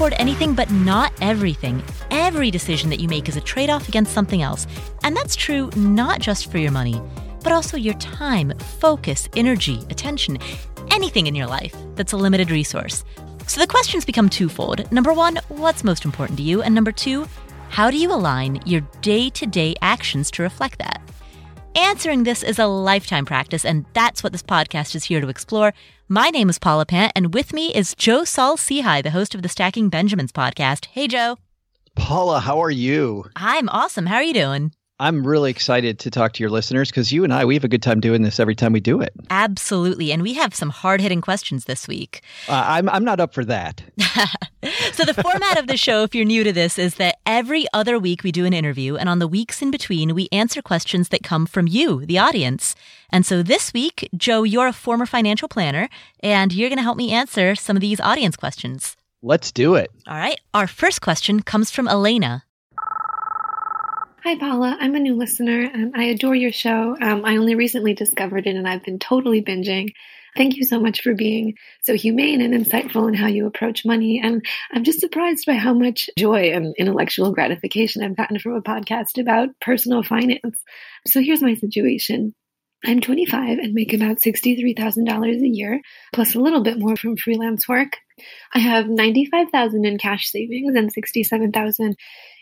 afford anything, but not everything. Every decision that you make is a trade off against something else. And that's true not just for your money, but also your time, focus, energy, attention, anything in your life that's a limited resource. So the questions become twofold. Number one, what's most important to you? And number two, how do you align your day to day actions to reflect that? Answering this is a lifetime practice, and that's what this podcast is here to explore. My name is Paula Pant, and with me is Joe Saul Sehy, the host of the Stacking Benjamins podcast. Hey, Joe. Paula, how are you? I'm awesome. How are you doing? I'm really excited to talk to your listeners because you and I, we have a good time doing this every time we do it. Absolutely. And we have some hard hitting questions this week. Uh, I'm, I'm not up for that. so, the format of the show, if you're new to this, is that every other week we do an interview. And on the weeks in between, we answer questions that come from you, the audience. And so this week, Joe, you're a former financial planner, and you're going to help me answer some of these audience questions. Let's do it. All right. Our first question comes from Eliana. Hi, Paula. I'm a new listener and I adore your show. Um, I only recently discovered it and I've been totally binging. Thank you so much for being so humane and insightful in how you approach money. And I'm just surprised by how much joy and intellectual gratification I've gotten from a podcast about personal finance. So here's my situation. I'm 25 and make about $63,000 a year, plus a little bit more from freelance work. I have 95,000 in cash savings and 67,000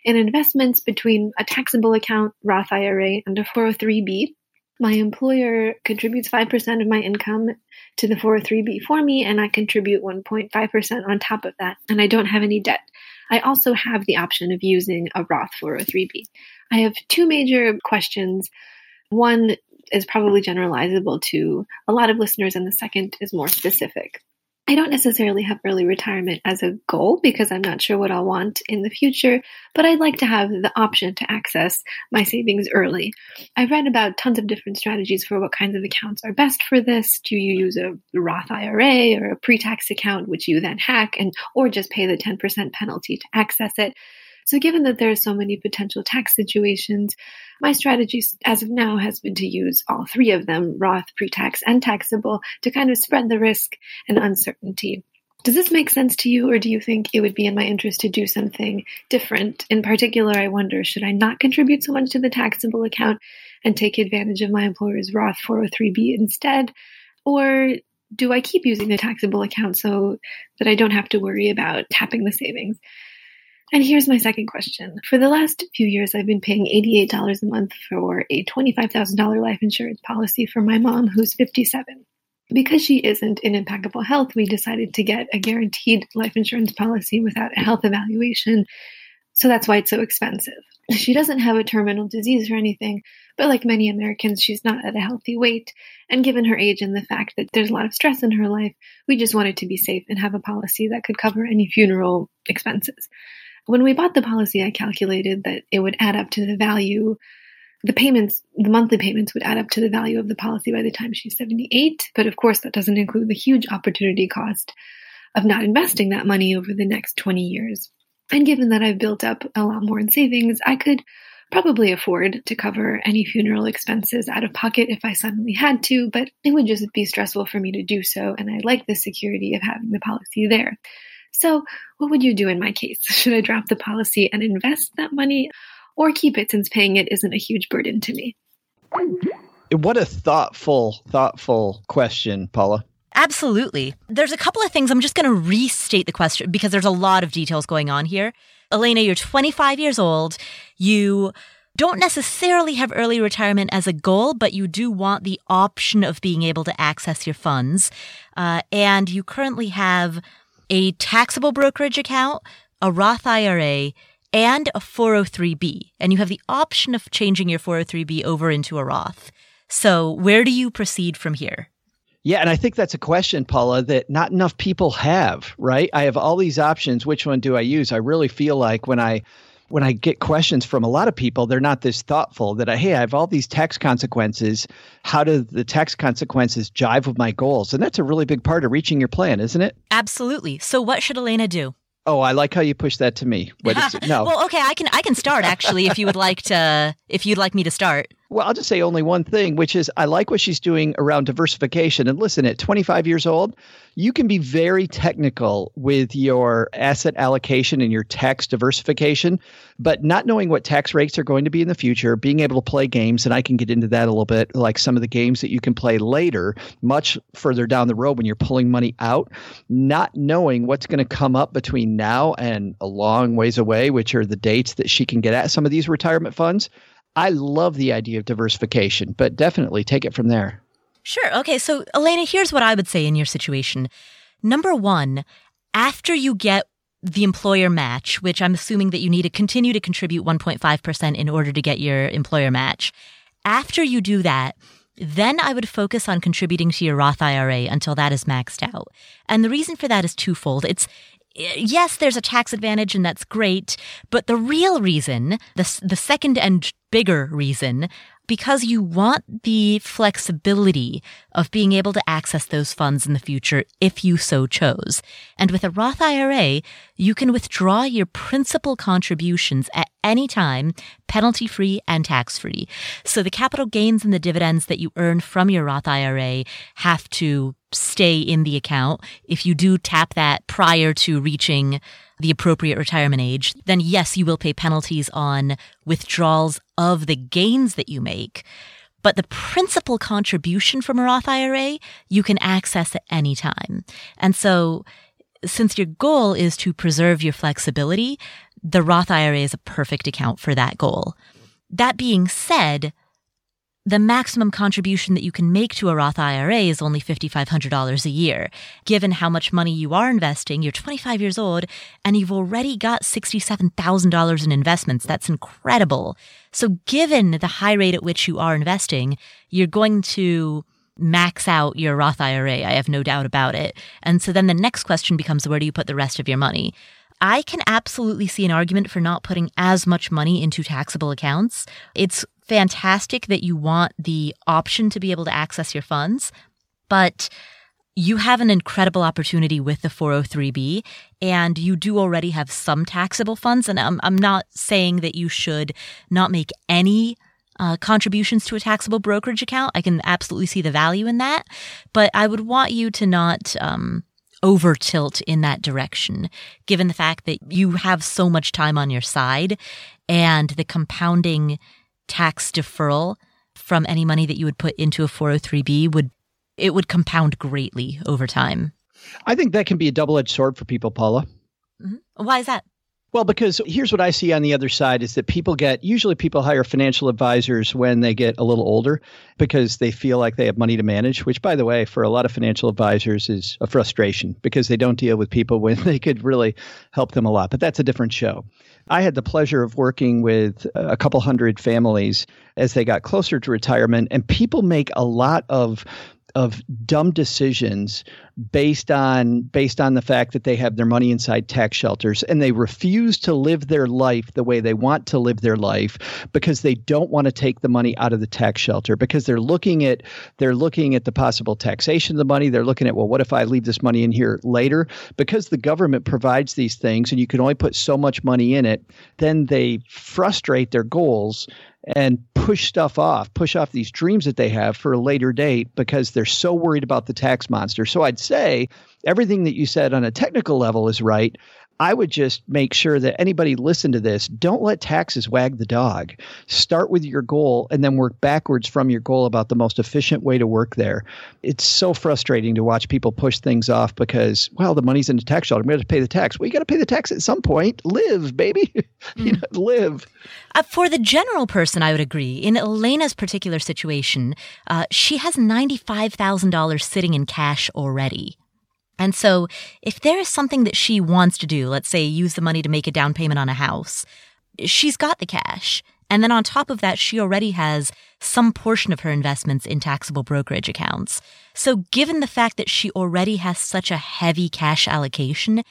in investments between a taxable account, Roth IRA, and a 403b. My employer contributes 5% of my income to the 403b for me, and I contribute 1.5% on top of that, and I don't have any debt. I also have the option of using a Roth 403b. I have two major questions. One is probably generalizable to a lot of listeners, and the second is more specific. I don't necessarily have early retirement as a goal because I'm not sure what I'll want in the future, but I'd like to have the option to access my savings early. I've read about tons of different strategies for what kinds of accounts are best for this. Do you use a Roth IRA or a pre-tax account, which you then hack and, or just pay the 10% penalty to access it? So given that there are so many potential tax situations, my strategy as of now has been to use all three of them, Roth, pre-tax, and taxable, to kind of spread the risk and uncertainty. Does this make sense to you, or do you think it would be in my interest to do something different? In particular, I wonder should I not contribute so much to the taxable account and take advantage of my employer's Roth 403b instead? Or do I keep using the taxable account so that I don't have to worry about tapping the savings? And here's my second question. For the last few years, I've been paying $88 a month for a $25,000 life insurance policy for my mom, who's 57. Because she isn't in impeccable health, we decided to get a guaranteed life insurance policy without a health evaluation. So that's why it's so expensive. She doesn't have a terminal disease or anything, but like many Americans, she's not at a healthy weight. And given her age and the fact that there's a lot of stress in her life, we just wanted to be safe and have a policy that could cover any funeral expenses. When we bought the policy, I calculated that it would add up to the value, the payments, the monthly payments would add up to the value of the policy by the time she's 78. But of course, that doesn't include the huge opportunity cost of not investing that money over the next 20 years. And given that I've built up a lot more in savings, I could probably afford to cover any funeral expenses out of pocket if I suddenly had to, but it would just be stressful for me to do so. And I like the security of having the policy there. So, what would you do in my case? Should I drop the policy and invest that money or keep it since paying it isn't a huge burden to me? What a thoughtful, thoughtful question, Paula. Absolutely. There's a couple of things. I'm just going to restate the question because there's a lot of details going on here. Eliana, you're 25 years old. You don't necessarily have early retirement as a goal, but you do want the option of being able to access your funds. Uh, and you currently have a taxable brokerage account, a Roth IRA, and a 403b. And you have the option of changing your 403b over into a Roth. So, where do you proceed from here? Yeah, and I think that's a question, Paula, that not enough people have, right? I have all these options. Which one do I use? I really feel like when I when I get questions from a lot of people, they're not this thoughtful that I, hey, I have all these tax consequences. How do the tax consequences jive with my goals? And that's a really big part of reaching your plan, isn't it? Absolutely. So what should Eliana do? Oh, I like how you push that to me. What is it? No. well, okay, I can I can start actually if you would like to if you'd like me to start. Well, I'll just say only one thing, which is I like what she's doing around diversification. And listen, at 25 years old, you can be very technical with your asset allocation and your tax diversification, but not knowing what tax rates are going to be in the future, being able to play games, and I can get into that a little bit, like some of the games that you can play later, much further down the road when you're pulling money out, not knowing what's going to come up between now and a long ways away, which are the dates that she can get at some of these retirement funds I love the idea of diversification, but definitely take it from there. Sure. Okay. So, Eliana, here's what I would say in your situation. Number one, after you get the employer match, which I'm assuming that you need to continue to contribute 1.5% in order to get your employer match. After you do that, then I would focus on contributing to your Roth IRA until that is maxed out. And the reason for that is twofold. It's yes, there's a tax advantage and that's great. But the real reason, the, the second and bigger reason because you want the flexibility of being able to access those funds in the future if you so chose. And with a Roth IRA, you can withdraw your principal contributions at any time, penalty free and tax free. So the capital gains and the dividends that you earn from your Roth IRA have to stay in the account. If you do tap that prior to reaching the appropriate retirement age, then yes, you will pay penalties on withdrawals of the gains that you make. But the principal contribution from a Roth IRA, you can access at any time. And so since your goal is to preserve your flexibility, the Roth IRA is a perfect account for that goal. That being said, the maximum contribution that you can make to a Roth IRA is only $5,500 a year. Given how much money you are investing, you're 25 years old and you've already got $67,000 in investments. That's incredible. So given the high rate at which you are investing, you're going to max out your Roth IRA. I have no doubt about it. And so then the next question becomes where do you put the rest of your money? I can absolutely see an argument for not putting as much money into taxable accounts. It's fantastic that you want the option to be able to access your funds, but you have an incredible opportunity with the 403b and you do already have some taxable funds. And I'm, I'm not saying that you should not make any uh, contributions to a taxable brokerage account. I can absolutely see the value in that, but I would want you to not, um, over tilt in that direction, given the fact that you have so much time on your side and the compounding tax deferral from any money that you would put into a 403b would it would compound greatly over time. I think that can be a double-edged sword for people, Paula. Mm-hmm. Why is that? Well, because here's what I see on the other side is that people get usually people hire financial advisors when they get a little older because they feel like they have money to manage, which by the way, for a lot of financial advisors is a frustration because they don't deal with people when they could really help them a lot. But that's a different show. I had the pleasure of working with a couple hundred families as they got closer to retirement, and people make a lot of of dumb decisions based on based on the fact that they have their money inside tax shelters and they refuse to live their life the way they want to live their life because they don't want to take the money out of the tax shelter because they're looking at they're looking at the possible taxation of the money. They're looking at well what if I leave this money in here later? Because the government provides these things and you can only put so much money in it then they frustrate their goals and push stuff off, push off these dreams that they have for a later date because they're so worried about the tax monster. So I'd say everything that you said on a technical level is right. I would just make sure that anybody listen to this, don't let taxes wag the dog. Start with your goal and then work backwards from your goal about the most efficient way to work there. It's so frustrating to watch people push things off because, well, the money's in the tax shelter. I'm going to pay the tax. Well, you got to pay the tax at some point. Live, baby. You know, live. Uh, for the general person, I would agree. In Eliana's particular situation, uh, she has $95,000 sitting in cash already. And so if there is something that she wants to do, let's say use the money to make a down payment on a house, she's got the cash. And then on top of that, she already has some portion of her investments in taxable brokerage accounts. So given the fact that she already has such a heavy cash allocation,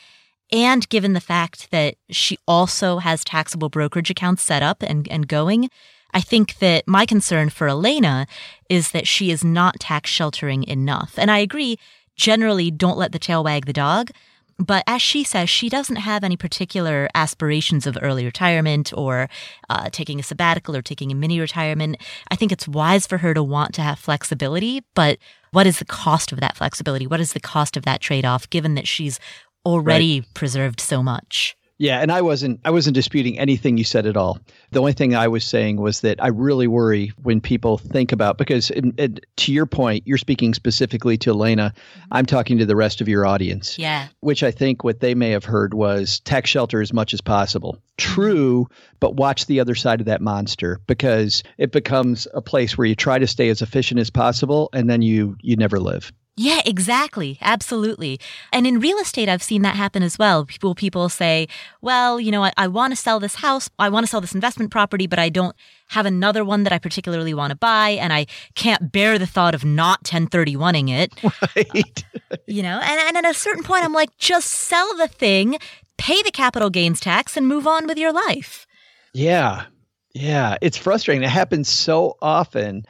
and given the fact that she also has taxable brokerage accounts set up and, and going, I think that my concern for Eliana is that she is not tax sheltering enough. And I agree generally don't let the tail wag the dog. But as she says, she doesn't have any particular aspirations of early retirement or uh, taking a sabbatical or taking a mini retirement. I think it's wise for her to want to have flexibility, but what is the cost of that flexibility? What is the cost of that trade off, given that she's already right. preserved so much? Yeah, and I wasn't I wasn't disputing anything you said at all. The only thing I was saying was that I really worry when people think about because it, it, to your point, you're speaking specifically to Eliana. Mm-hmm. I'm talking to the rest of your audience. Yeah. Which I think what they may have heard was tax shelter as much as possible. Mm-hmm. True, but watch the other side of that monster because it becomes a place where you try to stay as efficient as possible and then you you never live. Yeah, exactly. Absolutely. And in real estate, I've seen that happen as well. People, people say, well, you know, I, I want to sell this house. I want to sell this investment property, but I don't have another one that I particularly want to buy. And I can't bear the thought of not 1031ing it. Right. Uh, you know, and, and at a certain point, I'm like, just sell the thing, pay the capital gains tax and move on with your life. Yeah. Yeah. It's frustrating. It happens so often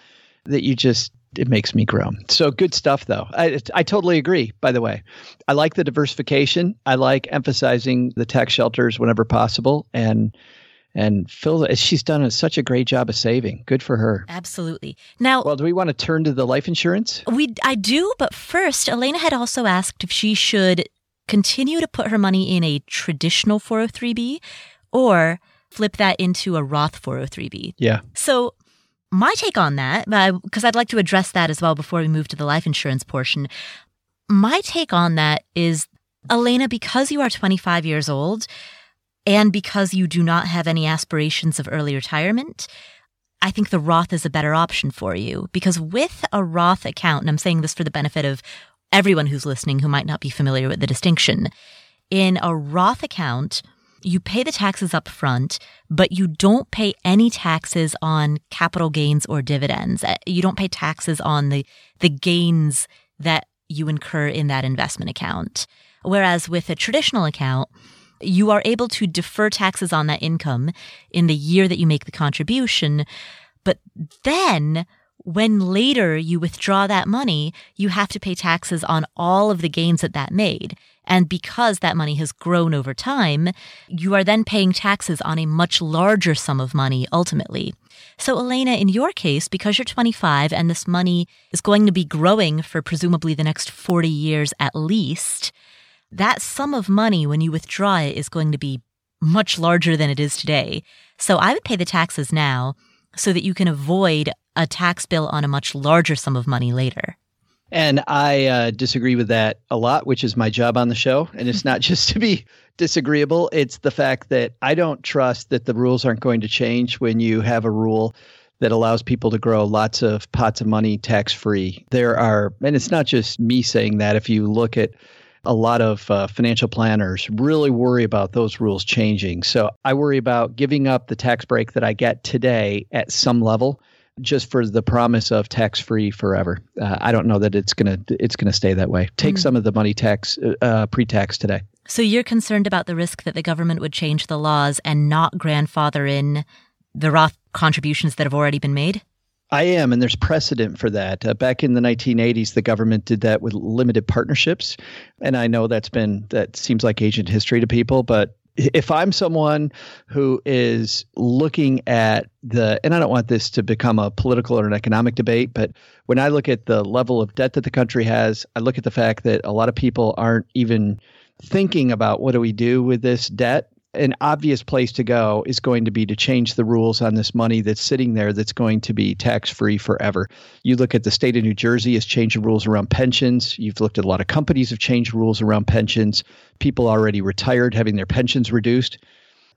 that you just it makes me grow. So good stuff, though. I, I totally agree. By the way, I like the diversification. I like emphasizing the tax shelters whenever possible, and and Phil, she's done a, such a great job of saving. Good for her. Absolutely. Now, well, do we want to turn to the life insurance? We, I do, but first, Eliana had also asked if she should continue to put her money in a traditional 403b or flip that into a Roth 403b. Yeah. So my take on that, because I'd like to address that as well before we move to the life insurance portion. My take on that is, Eliana, because you are 25 years old and because you do not have any aspirations of early retirement, I think the Roth is a better option for you because with a Roth account, and I'm saying this for the benefit of everyone who's listening who might not be familiar with the distinction, in a Roth account, you pay the taxes up front, but you don't pay any taxes on capital gains or dividends. Uh, you don't pay taxes on the, the gains that you incur in that investment account. Whereas with a traditional account, you are able to defer taxes on that income in the year that you make the contribution. But then when later you withdraw that money, you have to pay taxes on all of the gains that that made. And because that money has grown over time, you are then paying taxes on a much larger sum of money ultimately. So, Eliana, in your case, because you're 25 and this money is going to be growing for presumably the next 40 years at least, that sum of money when you withdraw it is going to be much larger than it is today. So, I would pay the taxes now so that you can avoid a tax bill on a much larger sum of money later. And I uh, disagree with that a lot, which is my job on the show. And it's not just to be disagreeable, it's the fact that I don't trust that the rules aren't going to change when you have a rule that allows people to grow lots of pots of money tax free. There are, and it's not just me saying that. If you look at a lot of uh, financial planners really worry about those rules changing. So I worry about giving up the tax break that I get today at some level just for the promise of tax free forever. Uh, I don't know that it's gonna it's gonna stay that way. Take mm some of the money tax uh, uh pre tax today. So you're concerned about the risk that the government would change the laws and not grandfather in the Roth contributions that have already been made. I am, and there's precedent for that. Uh, back in the 1980s, the government did that with limited partnerships, and I know that's been that seems like ancient history to people, but if I'm someone who is looking at the, and I don't want this to become a political or an economic debate, but when I look at the level of debt that the country has, I look at the fact that a lot of people aren't even thinking about what do we do with this debt an obvious place to go is going to be to change the rules on this money that's sitting there that's going to be tax free forever. You look at the state of New Jersey has changed rules around pensions. You've looked at a lot of companies have changed rules around pensions. People already retired having their pensions reduced.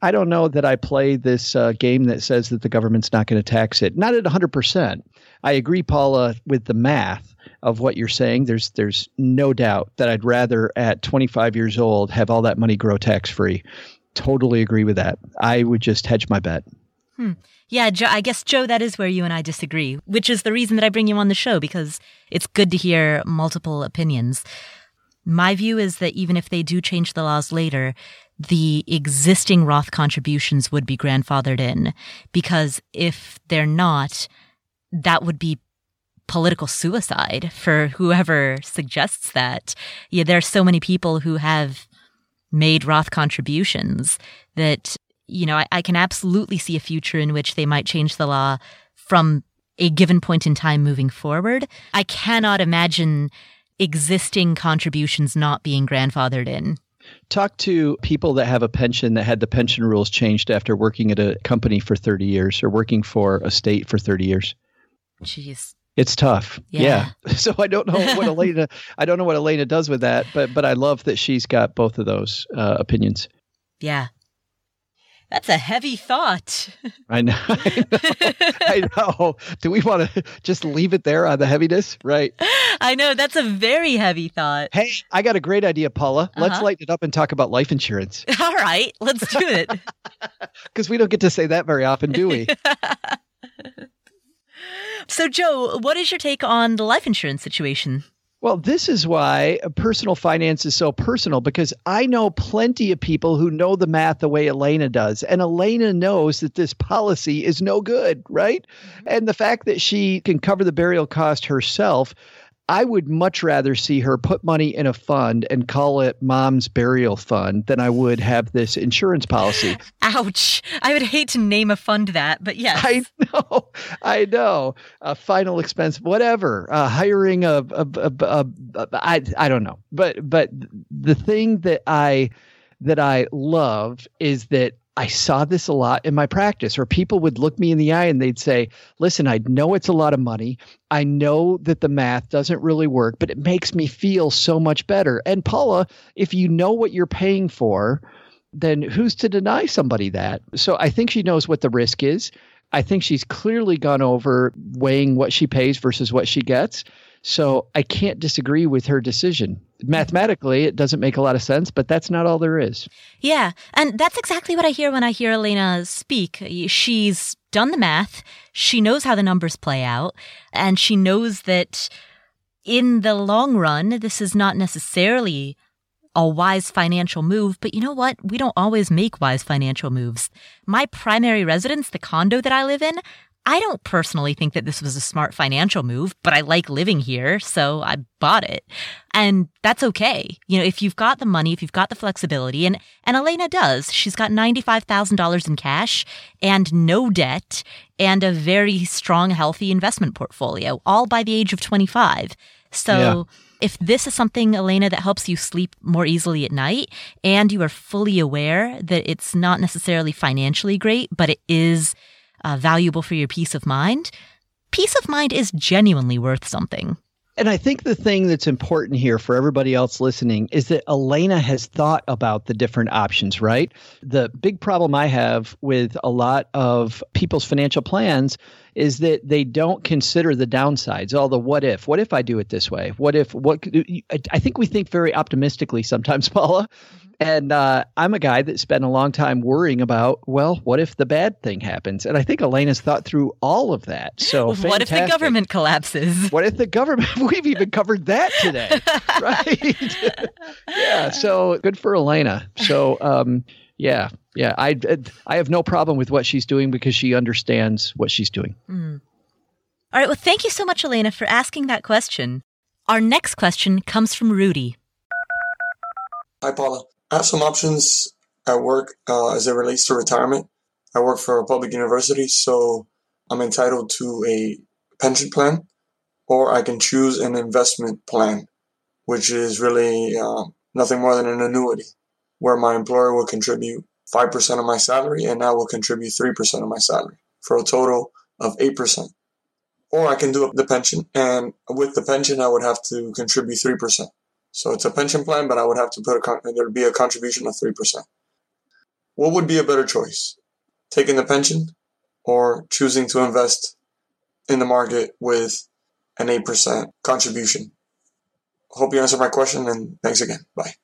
I don't know that I play this uh, game that says that the government's not going to tax it. Not at 100%. I agree, Paula, with the math of what you're saying. There's there's no doubt that I'd rather at 25 years old have all that money grow tax free totally agree with that. I would just hedge my bet. Hmm. Yeah, I guess, Joe, that is where you and I disagree, which is the reason that I bring you on the show because it's good to hear multiple opinions. My view is that even if they do change the laws later, the existing Roth contributions would be grandfathered in because if they're not, that would be political suicide for whoever suggests that. Yeah, there are so many people who have made Roth contributions that, you know, I, I can absolutely see a future in which they might change the law from a given point in time moving forward. I cannot imagine existing contributions not being grandfathered in. Talk to people that have a pension that had the pension rules changed after working at a company for 30 years or working for a state for 30 years. Jeez. It's tough. Yeah. yeah. So I don't know what Eliana I don't know what Eliana does with that, but but I love that she's got both of those uh, opinions. Yeah. That's a heavy thought. I know, I know. I know. Do we want to just leave it there on the heaviness? Right. I know. That's a very heavy thought. Hey, I got a great idea, Paula. Let's Uh-huh. lighten it up and talk about life insurance All right. Let's do it. because we don't get to say that very often, do we? So, Joe, what is your take on the life insurance situation? Well, this is why personal finance is so personal because I know plenty of people who know the math the way Eliana does. And Eliana knows that this policy is no good, right? Mm-hmm. And the fact that she can cover the burial cost herself, I would much rather see her put money in a fund and call it mom's burial fund than I would have this insurance policy. Ouch. I would hate to name a fund that, but yes. I know, I know. A final expense, whatever. Uh, hiring a, a, a, a, a I, I don't know. But but the thing that I that I love is that I saw this a lot in my practice, where people would look me in the eye and they'd say, "Listen, I know it's a lot of money. I know that the math doesn't really work, but it makes me feel so much better." And Paula, if you know what you're paying for, then who's to deny somebody that? So I think she knows what the risk is. I think she's clearly gone over weighing what she pays versus what she gets. So I can't disagree with her decision. Mathematically, it doesn't make a lot of sense, but that's not all there is. Yeah. And that's exactly what I hear when I hear Eliana speak. She's done the math. She knows how the numbers play out. And she knows that in the long run, this is not necessarily a wise financial move, but you know what? We don't always make wise financial moves. My primary residence, the condo that I live in, I don't personally think that this was a smart financial move, but I like living here, so I bought it. And that's okay. You know, if you've got the money, if you've got the flexibility, and, and Eliana does, she's got $95,000 in cash and no debt and a very strong, healthy investment portfolio, all by the age of 25. So, Yeah. if this is something, Eliana, that helps you sleep more easily at night and you are fully aware that it's not necessarily financially great, but it is uh, valuable for your peace of mind, peace of mind is genuinely worth something. And I think the thing that's important here for everybody else listening is that Eliana has thought about the different options, right? The big problem I have with a lot of people's financial plans is that they don't consider the downsides, all the what if. What if I do it this way? What if, what, I- I think we think very optimistically sometimes, Paula. And uh, I'm a guy that spent a long time worrying about, well, what if the bad thing happens? And I think Eliana's thought through all of that. So, what if the government collapses? What if the government? We've even covered that today, right? yeah. So good for Eliana. So, um, yeah, yeah. I I have no problem with what she's doing because she understands what she's doing. All right. Well, thank you so much, Eliana, for asking that question. Our next question comes from Rudy. Hi, Paula. I have some options at work uh, as it relates to retirement. I work for a public university, so I'm entitled to a pension plan, or I can choose an investment plan, which is really uh, nothing more than an annuity, where my employer will contribute 5% of my salary and I will contribute 3% of my salary for a total of 8%. Or I can do the pension, and with the pension, I would have to contribute 3%. So it's a pension plan, but I would have to put a there'd be a contribution of three percent. What would be a better choice? Taking the pension or choosing to invest in the market with an eight percent contribution? Hope you answered my question and thanks again. Bye.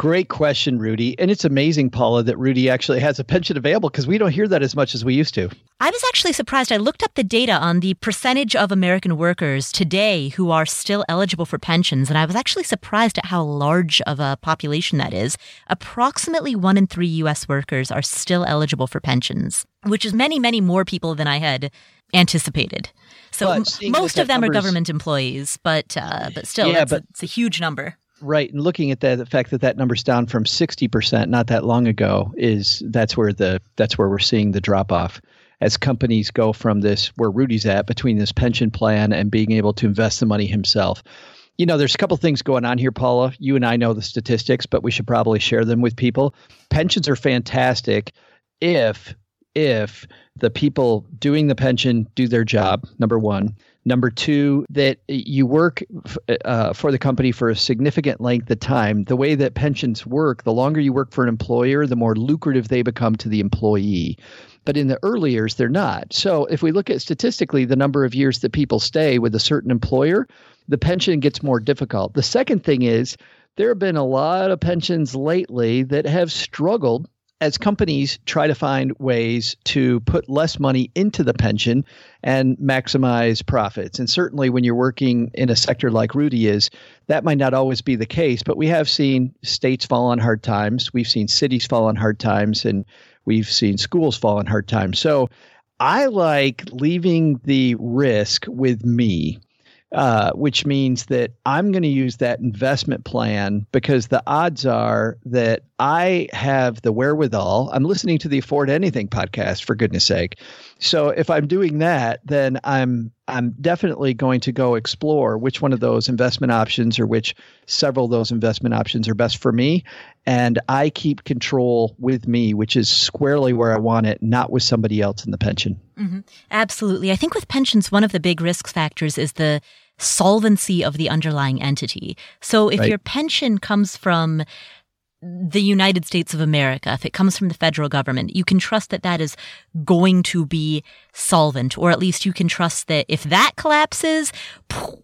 Great question, Rudy. And it's amazing, Paula, that Rudy actually has a pension available because we don't hear that as much as we used to. I was actually surprised. I looked up the data on the percentage of American workers today who are still eligible for pensions, and I was actually surprised at how large of a population that is. Approximately one in three U.S. workers are still eligible for pensions, which is many, many more people than I had anticipated. So most of them are government employees, but uh, but still, Yeah, it's, a, it's a huge number. Right, and looking at that, the fact that that number's down from sixty percent not that long ago is that's where the that's where we're seeing the drop off as companies go from this where Rudy's at between this pension plan and being able to invest the money himself. You know, there's a couple things going on here, Paula. You and I know the statistics, but we should probably share them with people. Pensions are fantastic if if the people doing the pension do their job. Number one. Number two, that you work uh, for the company for a significant length of time. The way that pensions work, the longer you work for an employer, the more lucrative they become to the employee. But in the early years, they're not. So if we look at statistically the number of years that people stay with a certain employer, the pension gets more difficult. The second thing is there have been a lot of pensions lately that have struggled as companies try to find ways to put less money into the pension and maximize profits. And certainly when you're working in a sector like Rudy is, that might not always be the case, but we have seen states fall on hard times. We've seen cities fall on hard times and we've seen schools fall on hard times. So I like leaving the risk with me uh, which means that I'm going to use that investment plan because the odds are that I have the wherewithal. I'm listening to the Afford Anything podcast for goodness sake. So if I'm doing that, then I'm I'm definitely going to go explore which one of those investment options or which several of those investment options are best for me. And I keep control with me, which is squarely where I want it, not with somebody else in the pension. Mm-hmm. Absolutely. I think with pensions, one of the big risk factors is the solvency of the underlying entity. So if right. your pension comes from the United States of America, if it comes from the federal government, you can trust that that is going to be solvent, or at least you can trust that if that collapses,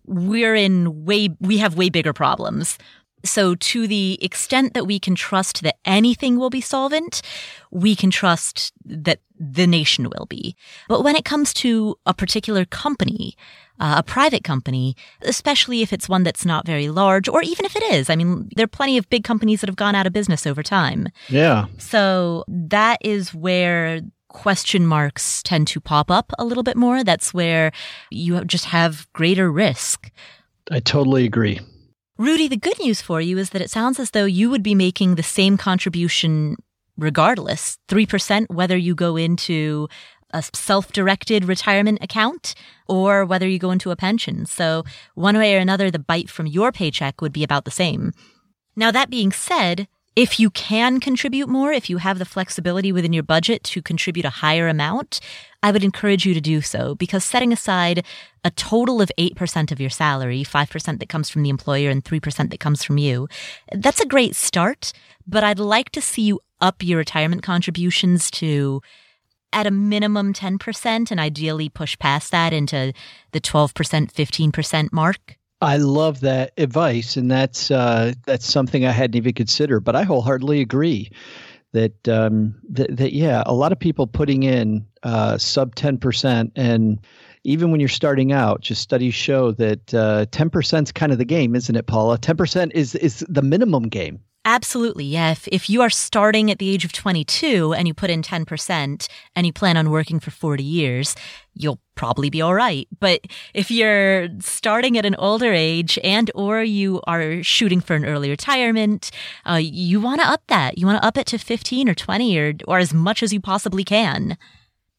we're in way, we have way bigger problems. So to the extent that we can trust that anything will be solvent, we can trust that the nation will be. But when it comes to a particular company, uh, a private company, especially if it's one that's not very large, or even if it is. I mean, there are plenty of big companies that have gone out of business over time. Yeah. So that is where question marks tend to pop up a little bit more. That's where you just have greater risk. I totally agree. Rudy, the good news for you is that it sounds as though you would be making the same contribution regardless 3% whether you go into a self directed retirement account or whether you go into a pension. So, one way or another, the bite from your paycheck would be about the same. Now, that being said, if you can contribute more, if you have the flexibility within your budget to contribute a higher amount, I would encourage you to do so because setting aside a total of 8% of your salary, 5% that comes from the employer and 3% that comes from you, that's a great start. But I'd like to see you up your retirement contributions to at a minimum 10% and ideally push past that into the 12%, 15% mark? I love that advice, and that's uh, that's something I hadn't even considered. But I wholeheartedly agree that um, that, that yeah, a lot of people putting in uh, sub ten percent, and even when you're starting out, just studies show that uh, ten percent is kind of the game, isn't it, Paula? Ten percent is is the minimum game. Absolutely. Yeah. If, if you are starting at the age of 22 and you put in 10% and you plan on working for 40 years, you'll probably be all right. But if you're starting at an older age and or you are shooting for an early retirement, uh, you want to up that. You want to up it to 15 or 20 or, or as much as you possibly can.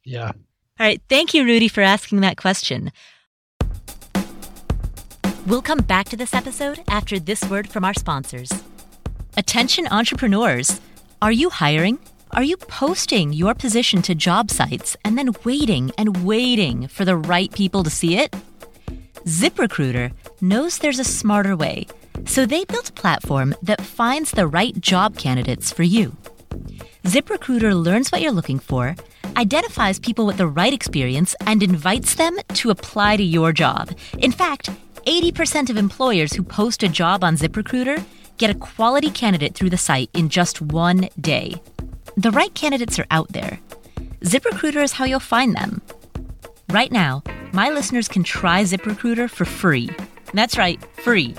Yeah. All right. Thank you, Rudy, for asking that question. We'll come back to this episode after this word from our sponsors. Attention entrepreneurs. Are you hiring? Are you posting your position to job sites and then waiting and waiting for the right people to see it? ZipRecruiter knows there's a smarter way, so they built a platform that finds the right job candidates for you. ZipRecruiter learns what you're looking for, identifies people with the right experience, and invites them to apply to your job. In fact, 80% of employers who post a job on ZipRecruiter Get a quality candidate through the site in just one day. The right candidates are out there. ZipRecruiter is how you'll find them. Right now, my listeners can try ZipRecruiter for free. That's right, free.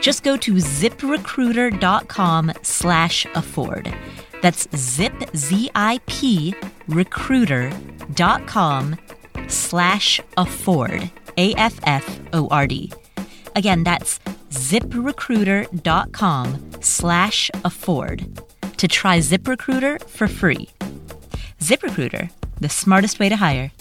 Just go to ziprecruiter.com slash afford. That's zip, Z-I-P, recruiter.com slash afford, A-F-F-O-R-D. Again, that's ziprecruiter.com slash afford to try ZipRecruiter for free. ZipRecruiter, the smartest way to hire.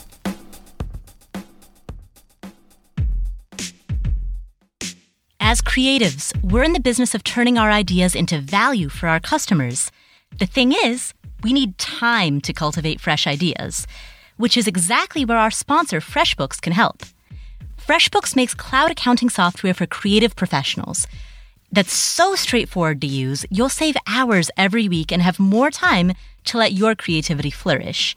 As creatives, we're in the business of turning our ideas into value for our customers. The thing is, we need time to cultivate fresh ideas, which is exactly where our sponsor, FreshBooks, can help. FreshBooks makes cloud accounting software for creative professionals that's so straightforward to use, you'll save hours every week and have more time to let your creativity flourish.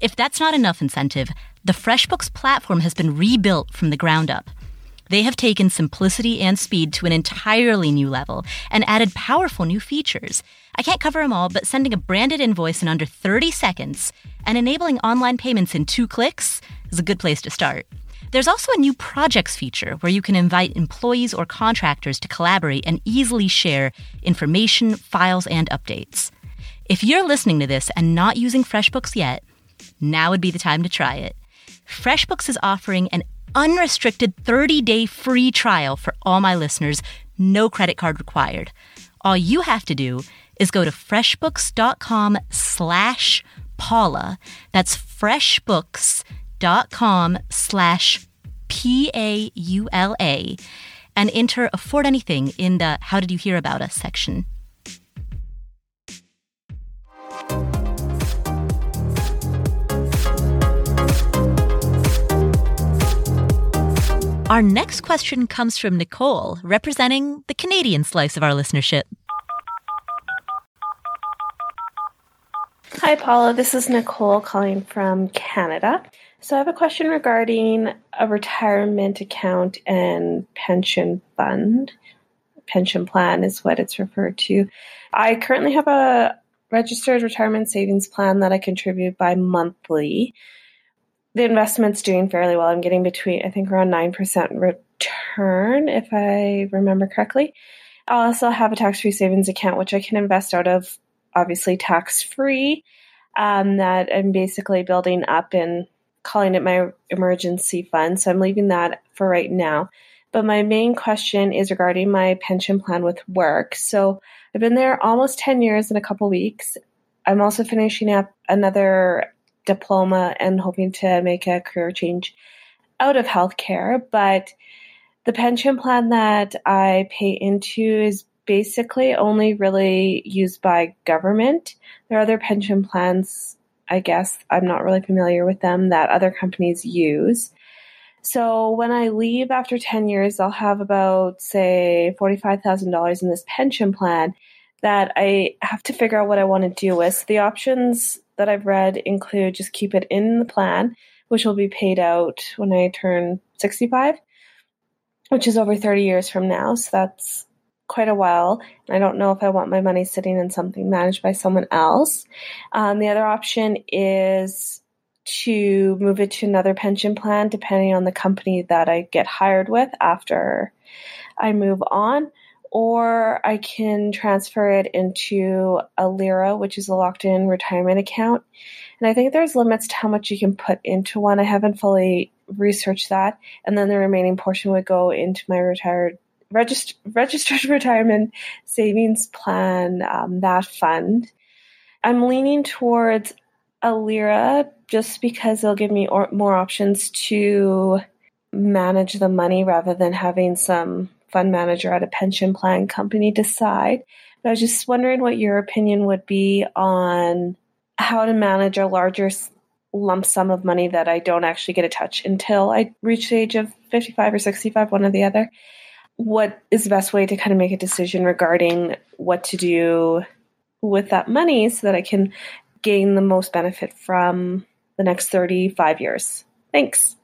If that's not enough incentive, the FreshBooks platform has been rebuilt from the ground up. They have taken simplicity and speed to an entirely new level and added powerful new features. I can't cover them all, but sending a branded invoice in under 30 seconds and enabling online payments in two clicks is a good place to start. There's also a new projects feature where you can invite employees or contractors to collaborate and easily share information, files, and updates. If you're listening to this and not using FreshBooks yet, now would be the time to try it. FreshBooks is offering an unrestricted 30-day free trial for all my listeners, no credit card required. All you have to do is go to freshbooks.com slash Paula. That's freshbooks.com dot com slash P-A-U-L-A and enter Afford Anything in the How Did You Hear About Us section. Our next question comes from Nicole, representing the Canadian slice of our listenership. Hi, Paula. This is Nicole calling from Canada. So I have a question regarding a retirement account and pension fund. Pension plan is what it's referred to. I currently have a registered retirement savings plan that I contribute by monthly. The investment's doing fairly well. I'm getting between, I think, around 9% return, if I remember correctly. I also have a tax free savings account, which I can invest out of, obviously tax free, um, that I'm basically building up in calling it my emergency fund. So I'm leaving that for right now. But my main question is regarding my pension plan with work. So I've been there almost 10 years in a couple weeks. I'm also finishing up another diploma and hoping to make a career change out of healthcare. But the pension plan that I pay into is basically only really used by government. There are other pension plans I guess I'm not really familiar with them that other companies use. So when I leave after 10 years, I'll have about, say, $45,000 in this pension plan that I have to figure out what I want to do with. the options that I've read include just keep it in the plan, which will be paid out when I turn 65, which is over 30 years from now. So that's quite a while. I don't know if I want my money sitting in something managed by someone else. Um, the other option is to move it to another pension plan, depending on the company that I get hired with after I move on. Or I can transfer it into a LIRA, which is a locked in retirement account. And I think there's limits to how much you can put into one. I haven't fully researched that. And then the remaining portion would go into my retired registered, registered retirement savings plan, um, that fund. I'm leaning towards a LIRA just because it'll give me or, more options to manage the money rather than having some fund manager at a pension plan company decide. But I was just wondering what your opinion would be on how to manage a larger lump sum of money that I don't actually get to touch until I reach the age of 55 or 65, one or the other what is the best way to kind of make a decision regarding what to do with that money so that I can gain the most benefit from the next 35 years? Thanks.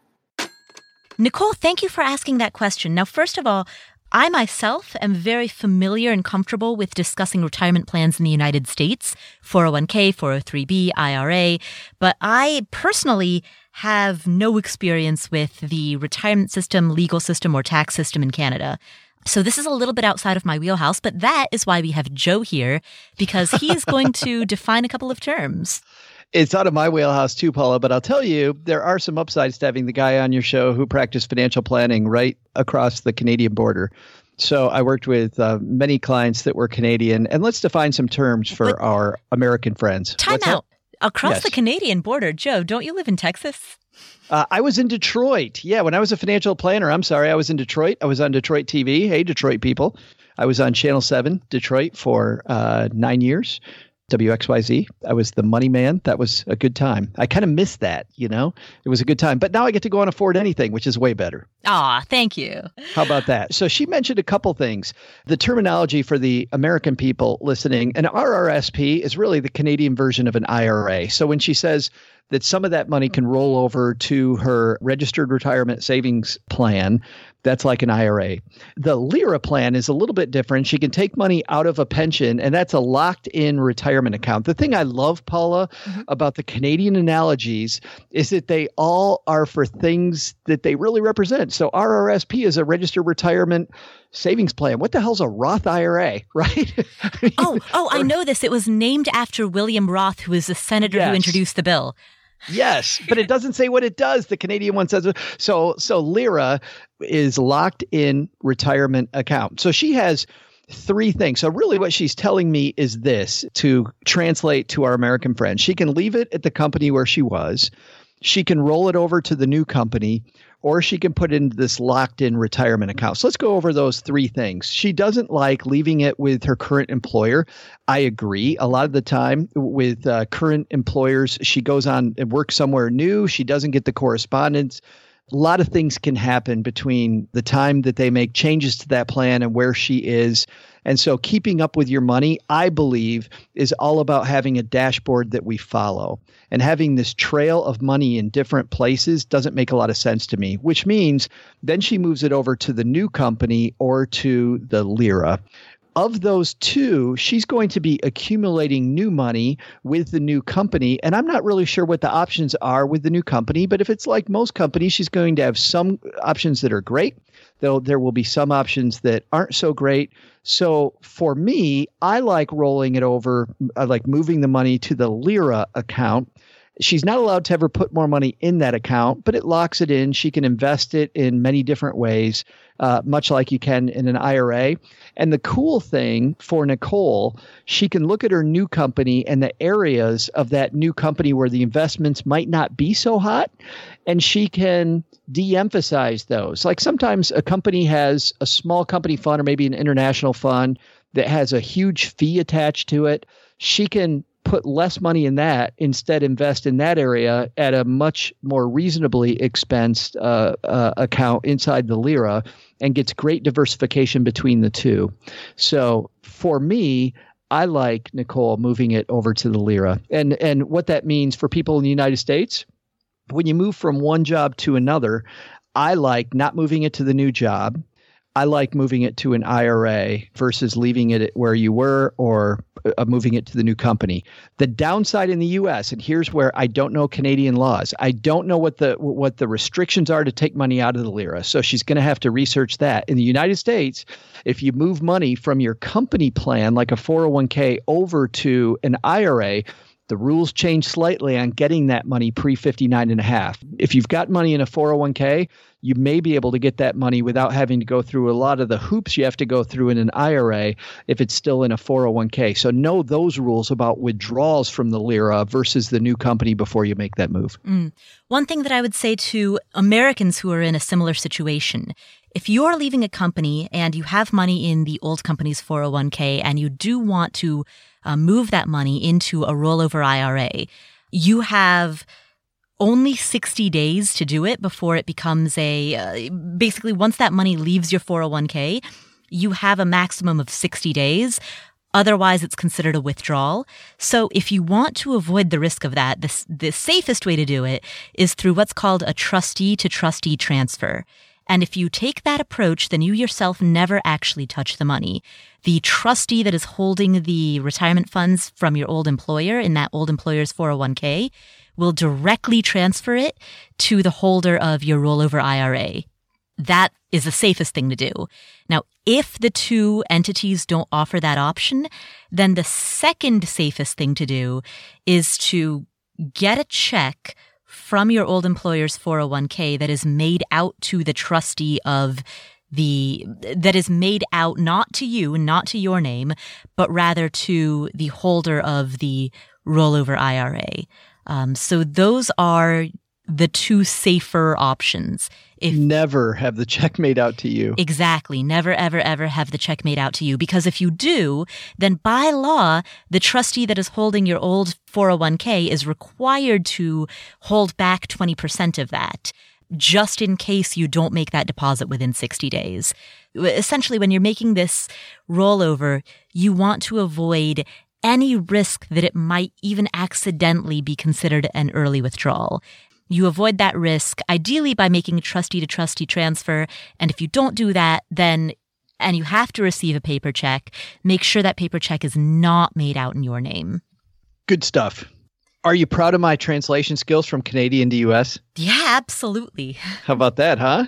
Nicole, thank you for asking that question. Now, first of all, I myself am very familiar and comfortable with discussing retirement plans in the United States 401k, 403b, IRA, but I personally have no experience with the retirement system, legal system, or tax system in Canada. So this is a little bit outside of my wheelhouse, but that is why we have Joe here because he's going to define a couple of terms. It's out of my wheelhouse too, Paula, but I'll tell you, there are some upsides to having the guy on your show who practiced financial planning right across the Canadian border. So I worked with uh, many clients that were Canadian, and let's define some terms for But- our American friends. Time What's that? out. Across Yes. the Canadian border, Joe, don't you live in Texas? Uh, I was in Detroit. Yeah, when I was a financial planner, I'm sorry, I was in Detroit. I was on Detroit TV. Hey, Detroit people. I was on Channel 7 Detroit for uh, nine years, WXYZ. I was the money man. That was a good time. I kind of missed that, you know? It was a good time. But now I get to go on Afford Anything, which is way better. Aw, thank you. How about that? So she mentioned a couple things. The terminology for the American people listening, an RRSP is really the Canadian version of an IRA. So when she says that some of that money can roll over to her registered retirement savings plan, that's like an IRA. The LIRA plan is a little bit different. She can take money out of a pension, and that's a locked in retirement account. The thing I love, Paula, mm-hmm. about the Canadian analogies is that they all are for things that they really represent. So RRSP is a registered retirement savings plan. What the hell's a Roth IRA, right? Oh, oh, I know this. It was named after William Roth, who was the senator who introduced the bill. Yes, but it doesn't say what it does. The Canadian one says so. So LIRA is locked in retirement account. So she has three things. So really, what she's telling me is this to translate to our American friends. She can leave it at the company where she was. She can roll it over to the new company, or she can put into this locked in retirement account. So let's go over those three things. She doesn't like leaving it with her current employer. I agree. A lot of the time with uh, current employers, she goes on and works somewhere new. She doesn't get the correspondence. A lot of things can happen between the time that they make changes to that plan and where she is. And so, keeping up with your money, I believe, is all about having a dashboard that we follow. And having this trail of money in different places doesn't make a lot of sense to me, which means then she moves it over to the new company or to the LIRA of those two, she's going to be accumulating new money with the new company. And I'm not really sure what the options are with the new company, but if it's like most companies, she's going to have some options that are great, though there will be some options that aren't so great. So for me, I like rolling it over, I like moving the money to the LIRA account. She's not allowed to ever put more money in that account, but it locks it in. She can invest it in many different ways, uh, much like you can in an IRA. And the cool thing for Nicole, she can look at her new company and the areas of that new company where the investments might not be so hot, and she can de emphasize those. Like sometimes a company has a small company fund or maybe an international fund that has a huge fee attached to it. She can put less money in that instead invest in that area at a much more reasonably expensed uh, uh, account inside the lira and gets great diversification between the two. So for me i like nicole moving it over to the lira. And and what that means for people in the united states when you move from one job to another i like not moving it to the new job I like moving it to an IRA versus leaving it where you were or uh, moving it to the new company. The downside in the US and here's where I don't know Canadian laws. I don't know what the what the restrictions are to take money out of the lira. So she's going to have to research that. In the United States, if you move money from your company plan like a 401k over to an IRA, the rules change slightly on getting that money pre 59 and a half. If you've got money in a 401k, you may be able to get that money without having to go through a lot of the hoops you have to go through in an IRA if it's still in a 401k. So know those rules about withdrawals from the lira versus the new company before you make that move. Mm. One thing that I would say to Americans who are in a similar situation if you're leaving a company and you have money in the old company's 401k and you do want to uh, move that money into a rollover IRA, you have only 60 days to do it before it becomes a uh, basically once that money leaves your 401k, you have a maximum of 60 days. Otherwise, it's considered a withdrawal. So if you want to avoid the risk of that, the, the safest way to do it is through what's called a trustee to trustee transfer. And if you take that approach, then you yourself never actually touch the money. The trustee that is holding the retirement funds from your old employer in that old employer's 401k will directly transfer it to the holder of your rollover IRA. That is the safest thing to do. Now, if the two entities don't offer that option, then the second safest thing to do is to get a check from your old employer's 401k that is made out to the trustee of the that is made out not to you, not to your name, but rather to the holder of the rollover IRA. Um, so those are the two safer options. If never have the check made out to you. Exactly. Never, ever, ever have the check made out to you. Because if you do, then by law, the trustee that is holding your old 401k is required to hold back 20% of that just in case you don't make that deposit within 60 days. Essentially, when you're making this rollover, you want to avoid any risk that it might even accidentally be considered an early withdrawal. You avoid that risk ideally by making a trustee to trustee transfer. And if you don't do that, then and you have to receive a paper check, make sure that paper check is not made out in your name. Good stuff. Are you proud of my translation skills from Canadian to US? Yeah, absolutely. How about that, huh?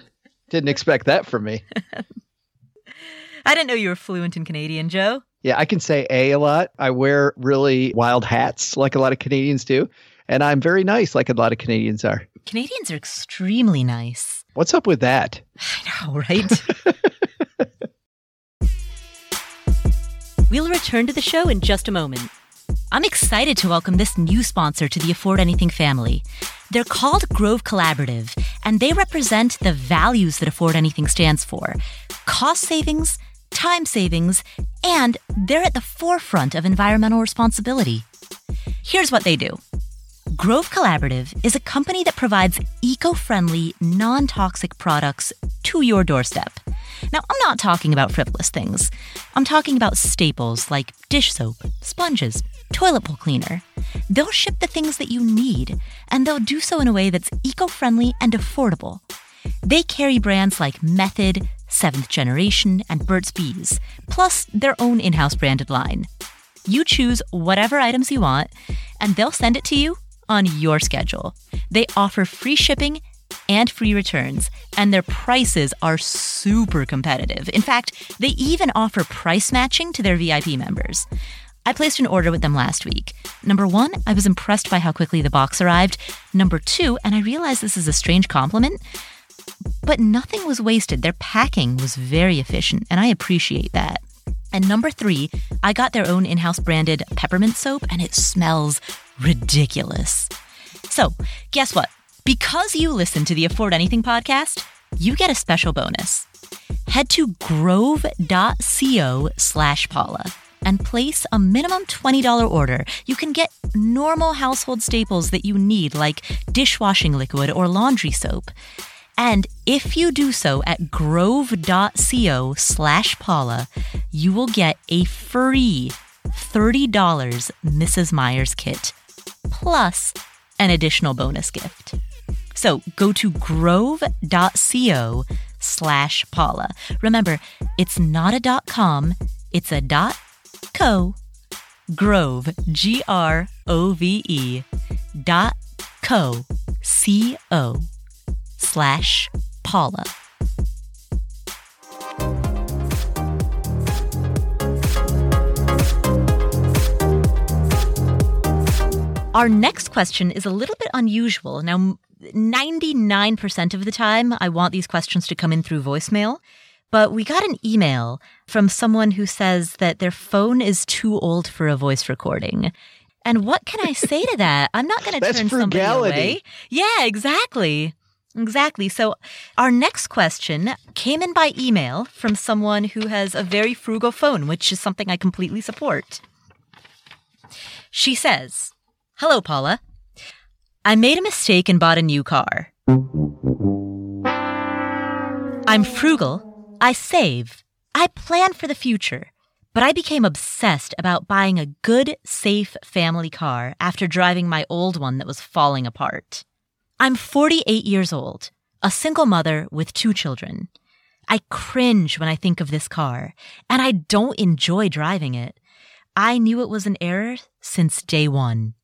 Didn't expect that from me. I didn't know you were fluent in Canadian, Joe. Yeah, I can say A a lot. I wear really wild hats like a lot of Canadians do. And I'm very nice like a lot of Canadians are. Canadians are extremely nice. What's up with that? I know, right? we'll return to the show in just a moment. I'm excited to welcome this new sponsor to the Afford Anything family. They're called Grove Collaborative, and they represent the values that Afford Anything stands for cost savings, time savings, and they're at the forefront of environmental responsibility. Here's what they do Grove Collaborative is a company that provides eco friendly, non toxic products to your doorstep. Now, I'm not talking about frivolous things. I'm talking about staples like dish soap, sponges, toilet bowl cleaner. They'll ship the things that you need, and they'll do so in a way that's eco friendly and affordable. They carry brands like Method, Seventh Generation, and Burt's Bees, plus their own in house branded line. You choose whatever items you want, and they'll send it to you on your schedule. They offer free shipping and free returns, and their prices are super competitive. In fact, they even offer price matching to their VIP members. I placed an order with them last week. Number one, I was impressed by how quickly the box arrived. Number two, and I realize this is a strange compliment, but nothing was wasted. Their packing was very efficient, and I appreciate that. And number three, I got their own in house branded peppermint soap, and it smells ridiculous. So, guess what? Because you listen to the Afford Anything podcast, you get a special bonus. Head to grove.co slash Paula and place a minimum $20 order. You can get normal household staples that you need, like dishwashing liquid or laundry soap. And if you do so at grove.co slash Paula, you will get a free $30 Mrs. Meyer's kit, plus an additional bonus gift. So go to grove.co slash Paula. Remember, it's not a dot com, it's a dot co. Grove, G R O V E dot co, C O slash Paula. Our next question is a little bit unusual. Now, 99% of the time, I want these questions to come in through voicemail. But we got an email from someone who says that their phone is too old for a voice recording. And what can I say to that? I'm not going to turn somebody away. Yeah, exactly. Exactly. So, our next question came in by email from someone who has a very frugal phone, which is something I completely support. She says, Hello, Paula. I made a mistake and bought a new car. I'm frugal. I save. I plan for the future. But I became obsessed about buying a good, safe family car after driving my old one that was falling apart. I'm 48 years old, a single mother with two children. I cringe when I think of this car, and I don't enjoy driving it. I knew it was an error since day one.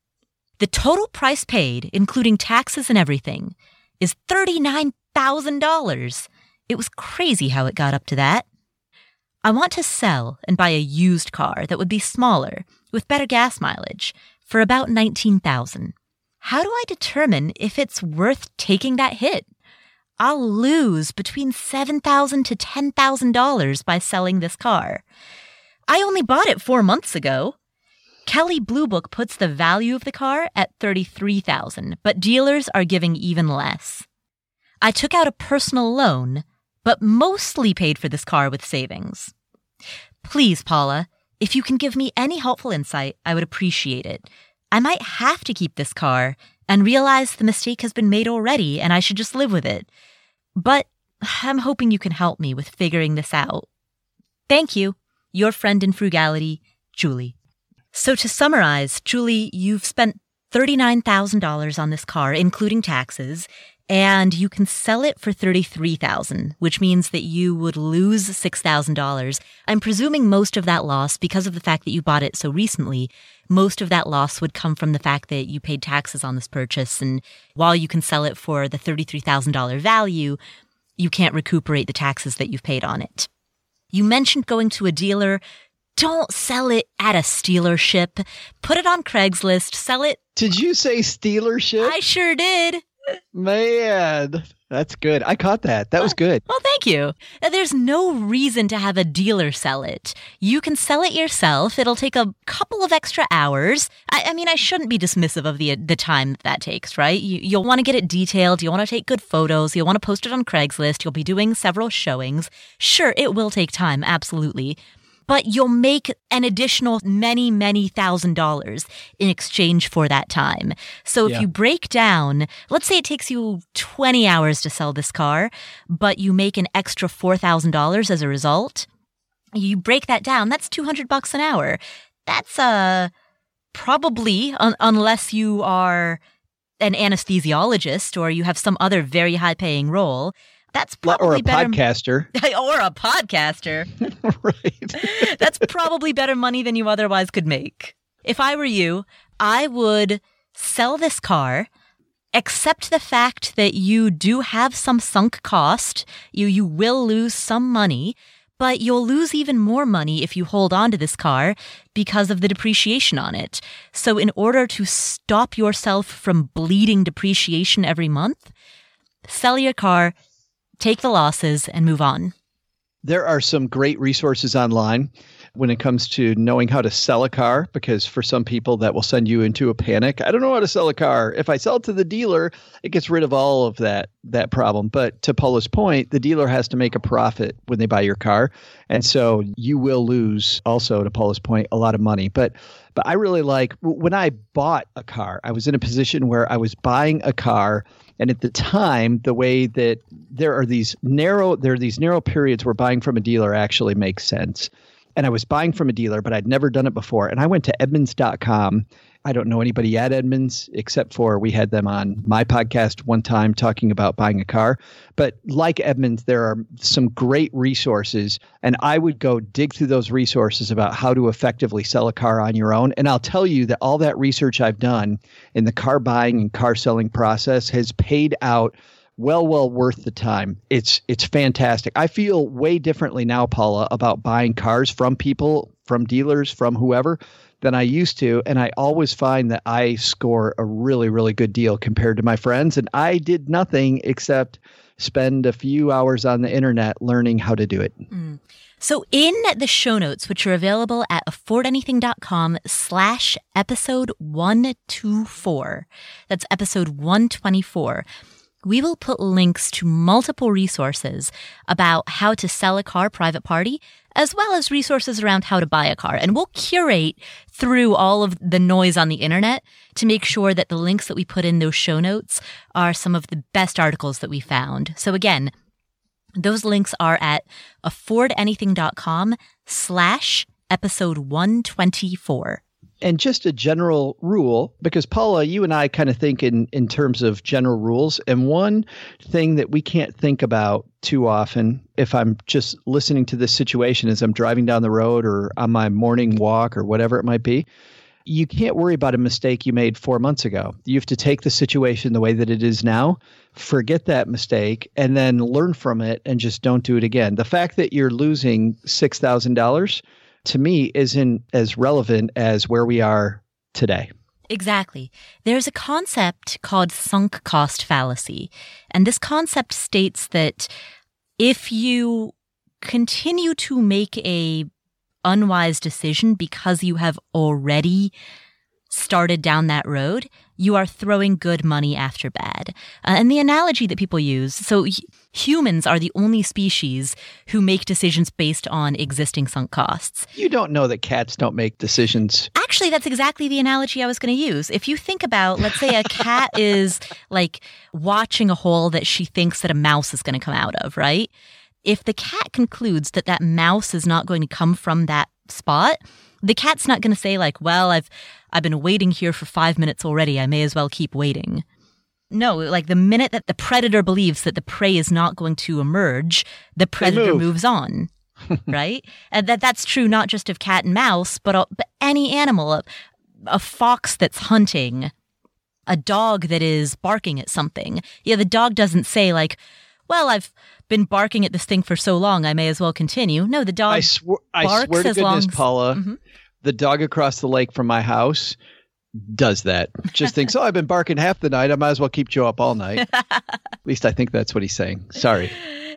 The total price paid, including taxes and everything, is $39,000. It was crazy how it got up to that. I want to sell and buy a used car that would be smaller with better gas mileage for about 19,000. How do I determine if it's worth taking that hit? I'll lose between $7,000 to $10,000 by selling this car. I only bought it four months ago. Kelley Blue Book puts the value of the car at 33000 but dealers are giving even less. I took out a personal loan, but mostly paid for this car with savings. Please, Paula, if you can give me any helpful insight, I would appreciate it. I might have to keep this car and realize the mistake has been made already and I should just live with it. But I'm hoping you can help me with figuring this out. Thank you. Your friend in frugality, Julie. So to summarize, Julie, you've spent $39,000 on this car, including taxes, and you can sell it for 33,000, which means that you would lose $6,000. I'm presuming most of that loss because of the fact that you bought it so recently. Most of that loss would come from the fact that you paid taxes on this purchase and while you can sell it for the $33,000 value, you can't recuperate the taxes that you've paid on it. You mentioned going to a dealer. Don't sell it at a stealership. Put it on Craigslist. Sell it. Did you say stealership? I sure did. Man, that's good. I caught that. That was good. Well, thank you. Uh, There's no reason to have a dealer sell it. You can sell it yourself. It'll take a couple of extra hours. I, I mean, I shouldn't be dismissive of the the time that, that takes, right? You, you'll want to get it detailed. You'll want to take good photos. You'll want to post it on Craigslist. You'll be doing several showings. Sure, it will take time, absolutely but you'll make an additional many, many thousand dollars in exchange for that time. So if Yeah. you break down, let's say it takes you 20 hours to sell this car, but you make an extra $4,000 as a result, you break that down, that's 200 bucks an hour. That's uh probably un- unless you are an anesthesiologist or you have some other very high paying role, that's probably Or a better podcaster. or a podcaster. right. That's probably better money than you otherwise could make. If I were you, I would sell this car, accept the fact that you do have some sunk cost. You, you will lose some money, but you'll lose even more money if you hold on to this car because of the depreciation on it. So in order to stop yourself from bleeding depreciation every month, sell your car, take the losses and move on. There are some great resources online when it comes to knowing how to sell a car because for some people that will send you into a panic. I don't know how to sell a car. If I sell it to the dealer, it gets rid of all of that that problem. But to Paula's point, the dealer has to make a profit when they buy your car. And so you will lose also to Paula's point a lot of money. But but I really like when I bought a car, I was in a position where I was buying a car and at the time, the way that there are these narrow there are these narrow periods where buying from a dealer actually makes sense. And I was buying from a dealer, but I'd never done it before. And I went to Edmunds.com. I don't know anybody at Edmunds except for we had them on my podcast one time talking about buying a car. But like Edmunds, there are some great resources. And I would go dig through those resources about how to effectively sell a car on your own. And I'll tell you that all that research I've done in the car buying and car selling process has paid out well well worth the time. It's it's fantastic. I feel way differently now paula about buying cars from people from dealers from whoever than i used to. And i always find that i score a really really good deal compared to my friends. And i did nothing except spend a few hours on the internet learning how to do it. Mm. So in the show notes, which are available at affordanything.com slash episode 124, that's episode 124, we will put links to multiple resources about how to sell a car private party, as well as resources around how to buy a car. And we'll curate through all of the noise on the internet to make sure that the links that we put in those show notes are some of the best articles that we found. So again, those links are at affordanything.com slash episode 124. And just a general rule because paula you and i kind of think in in terms of general rules and one thing that we can't think about too often if i'm just listening to this situation as i'm driving down the road or on my morning walk or whatever it might be you can't worry about a mistake you made four months ago. You have to take the situation the way that it is now, forget that mistake, and then learn from it and just don't do it again. The fact that you're losing $6,000 to me isn't as relevant as where we are today. Exactly. There's a concept called sunk cost fallacy. And this concept states that if you continue to make a unwise decision because you have already started down that road, you are throwing good money after bad. Uh, and the analogy that people use so humans are the only species who make decisions based on existing sunk costs. You don't know that cats don't make decisions. Actually, that's exactly the analogy I was going to use. If you think about, let's say a cat is like watching a hole that she thinks that a mouse is going to come out of, right? If the cat concludes that that mouse is not going to come from that spot, the cat's not going to say like, "Well, I've I've been waiting here for 5 minutes already. I may as well keep waiting." No, like the minute that the predator believes that the prey is not going to emerge, the predator move. moves on. right? And that that's true not just of cat and mouse, but, but any animal, a, a fox that's hunting, a dog that is barking at something. Yeah, the dog doesn't say like, "Well, I've been barking at this thing for so long, I may as well continue." No, the dog I, swear, I swear to as goodness, long as- Paula, Mhm. the dog across the lake from my house does that. Just thinks, oh, I've been barking half the night. I might as well keep Joe up all night. At least I think that's what he's saying. Sorry.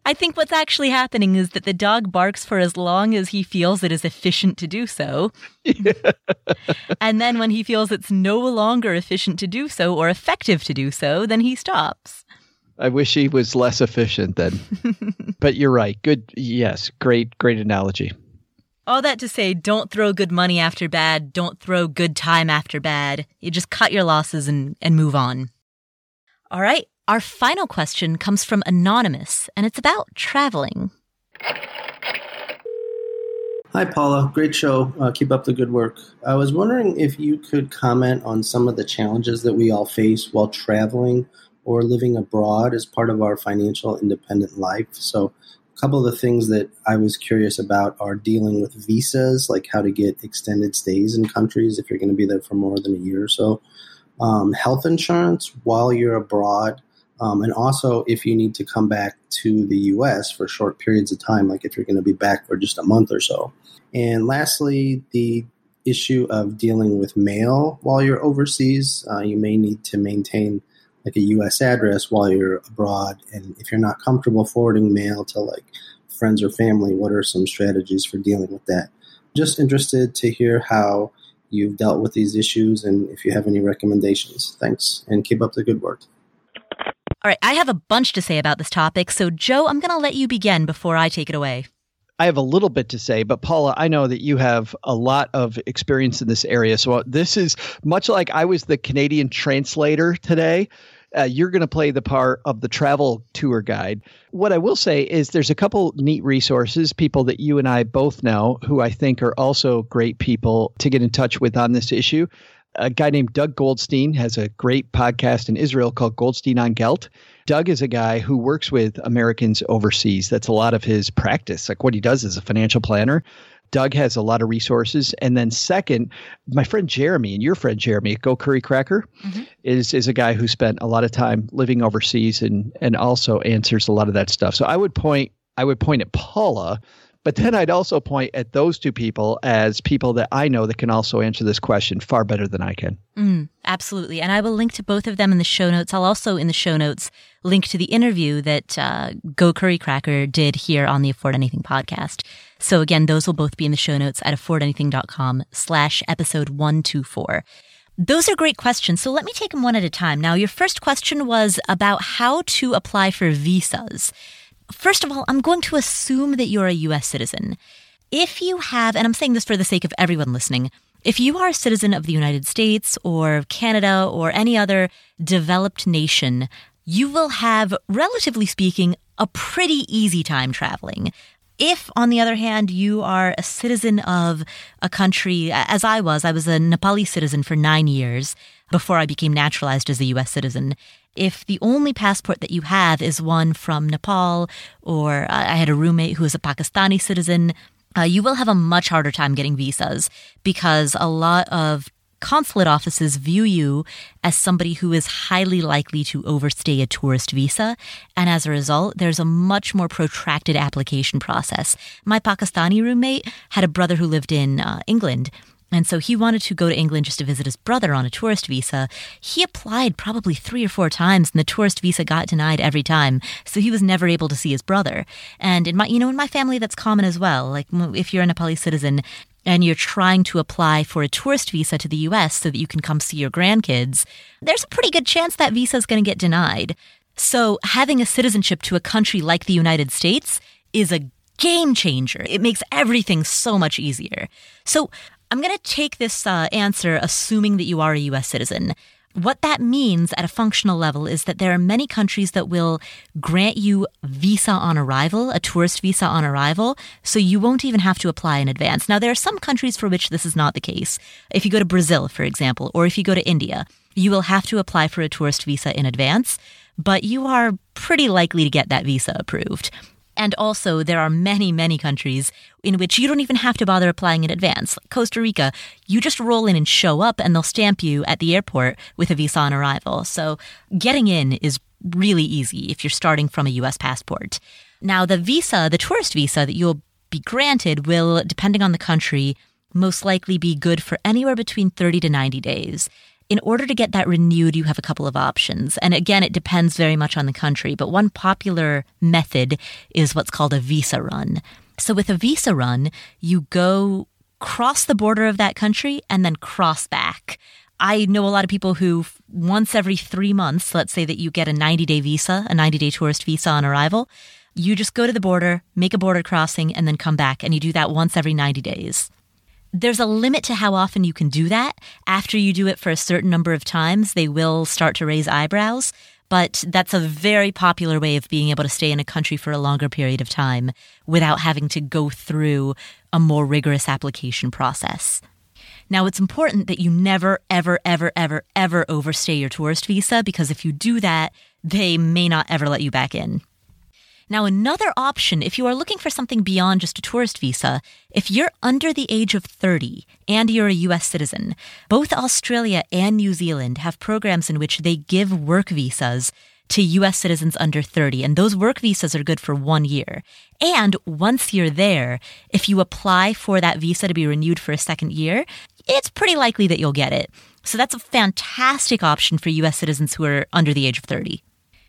I think what's actually happening is that the dog barks for as long as he feels it is efficient to do so. and then when he feels it's no longer efficient to do so or effective to do so, then he stops. I wish he was less efficient then. but you're right. Good. Yes. Great, great analogy. All that to say, don't throw good money after bad. Don't throw good time after bad. You just cut your losses and, and move on. All right. Our final question comes from Anonymous, and it's about traveling. Hi, Paula. Great show. Uh, keep up the good work. I was wondering if you could comment on some of the challenges that we all face while traveling or living abroad as part of our financial independent life. So, a couple of the things that I was curious about are dealing with visas, like how to get extended stays in countries if you're going to be there for more than a year or so, um, health insurance while you're abroad, um, and also if you need to come back to the US for short periods of time, like if you're going to be back for just a month or so. And lastly, the issue of dealing with mail while you're overseas. Uh, you may need to maintain like a US address while you're abroad. And if you're not comfortable forwarding mail to like friends or family, what are some strategies for dealing with that? Just interested to hear how you've dealt with these issues and if you have any recommendations. Thanks and keep up the good work. All right, I have a bunch to say about this topic, so Joe, I'm going to let you begin before I take it away. I have a little bit to say, but Paula, I know that you have a lot of experience in this area. So this is much like I was the Canadian translator today. Uh, you're going to play the part of the travel tour guide. What I will say is there's a couple neat resources, people that you and I both know, who I think are also great people to get in touch with on this issue. A guy named Doug Goldstein has a great podcast in Israel called Goldstein on Gelt. Doug is a guy who works with Americans overseas. That's a lot of his practice. Like what he does as a financial planner. Doug has a lot of resources. And then second, my friend Jeremy and your friend Jeremy Go Curry Cracker Mhm. is is a guy who spent a lot of time living overseas and and also answers a lot of that stuff. So I would point I would point at Paula, but then I'd also point at those two people as people that I know that can also answer this question far better than I can. Mm, absolutely. And I will link to both of them in the show notes. I'll also, in the show notes, link to the interview that uh, Go Curry Cracker did here on the Afford Anything podcast. So again, those will both be in the show notes at affordanything.com slash episode 124. Those are great questions. So let me take them one at a time. Now, your first question was about how to apply for visas. First of all, I'm going to assume that you're a U.S. citizen. If you have, and I'm saying this for the sake of everyone listening, if you are a citizen of the United States or Canada or any other developed nation, you will have, relatively speaking, a pretty easy time traveling. If, on the other hand, you are a citizen of a country, as I was, I was a Nepali citizen for nine years before I became naturalized as a US citizen. If the only passport that you have is one from Nepal, or uh, I had a roommate who was a Pakistani citizen, uh, you will have a much harder time getting visas because a lot of consulate offices view you as somebody who is highly likely to overstay a tourist visa. And as a result, there's a much more protracted application process. My Pakistani roommate had a brother who lived in uh, England. And so he wanted to go to England just to visit his brother on a tourist visa. He applied probably three or four times and the tourist visa got denied every time. So he was never able to see his brother. And in my, you know, in my family, that's common as well. Like if you're a Nepali citizen, and you're trying to apply for a tourist visa to the US so that you can come see your grandkids, there's a pretty good chance that visa is going to get denied. So having a citizenship to a country like the United States is a game changer. It makes everything so much easier. So I'm going to take this uh, answer assuming that you are a US citizen. What that means at a functional level is that there are many countries that will grant you visa on arrival, a tourist visa on arrival, so you won't even have to apply in advance. Now, there are some countries for which this is not the case. If you go to Brazil, for example, or if you go to India, you will have to apply for a tourist visa in advance, but you are pretty likely to get that visa approved. And also, there are many, many countries in which you don't even have to bother applying in advance. Like Costa Rica, you just roll in and show up, and they'll stamp you at the airport with a visa on arrival. So, getting in is really easy if you're starting from a US passport. Now, the visa, the tourist visa that you'll be granted, will, depending on the country, most likely be good for anywhere between 30 to 90 days in order to get that renewed, you have a couple of options. And again, it depends very much on the country, but one popular method is what's called a visa run. So with a visa run, you go cross the border of that country and then cross back. I know a lot of people who once every three months, let's say that you get a 90 day visa, a 90 day tourist visa on arrival, you just go to the border, make a border crossing, and then come back. And you do that once every 90 days there's a limit to how often you can do that. After you do it for a certain number of times, they will start to raise eyebrows. But that's a very popular way of being able to stay in a country for a longer period of time without having to go through a more rigorous application process. Now, it's important that you never, ever, ever, ever, ever overstay your tourist visa because if you do that, they may not ever let you back in. Now, another option, if you are looking for something beyond just a tourist visa, if you're under the age of 30 and you're a US citizen, both Australia and New Zealand have programs in which they give work visas to US citizens under 30, and those work visas are good for one year. And once you're there, if you apply for that visa to be renewed for a second year, it's pretty likely that you'll get it. So that's a fantastic option for US citizens who are under the age of 30.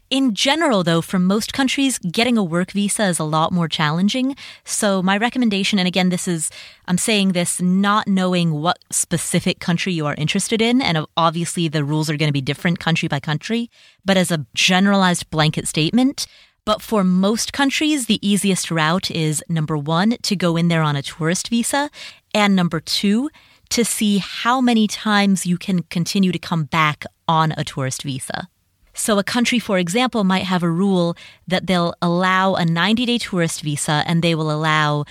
In general, though, for most countries, getting a work visa is a lot more challenging. So, my recommendation, and again, this is, I'm saying this not knowing what specific country you are interested in, and obviously the rules are going to be different country by country, but as a generalized blanket statement, but for most countries, the easiest route is number one, to go in there on a tourist visa, and number two, to see how many times you can continue to come back on a tourist visa. So, a country, for example, might have a rule that they'll allow a 90 day tourist visa and they will allow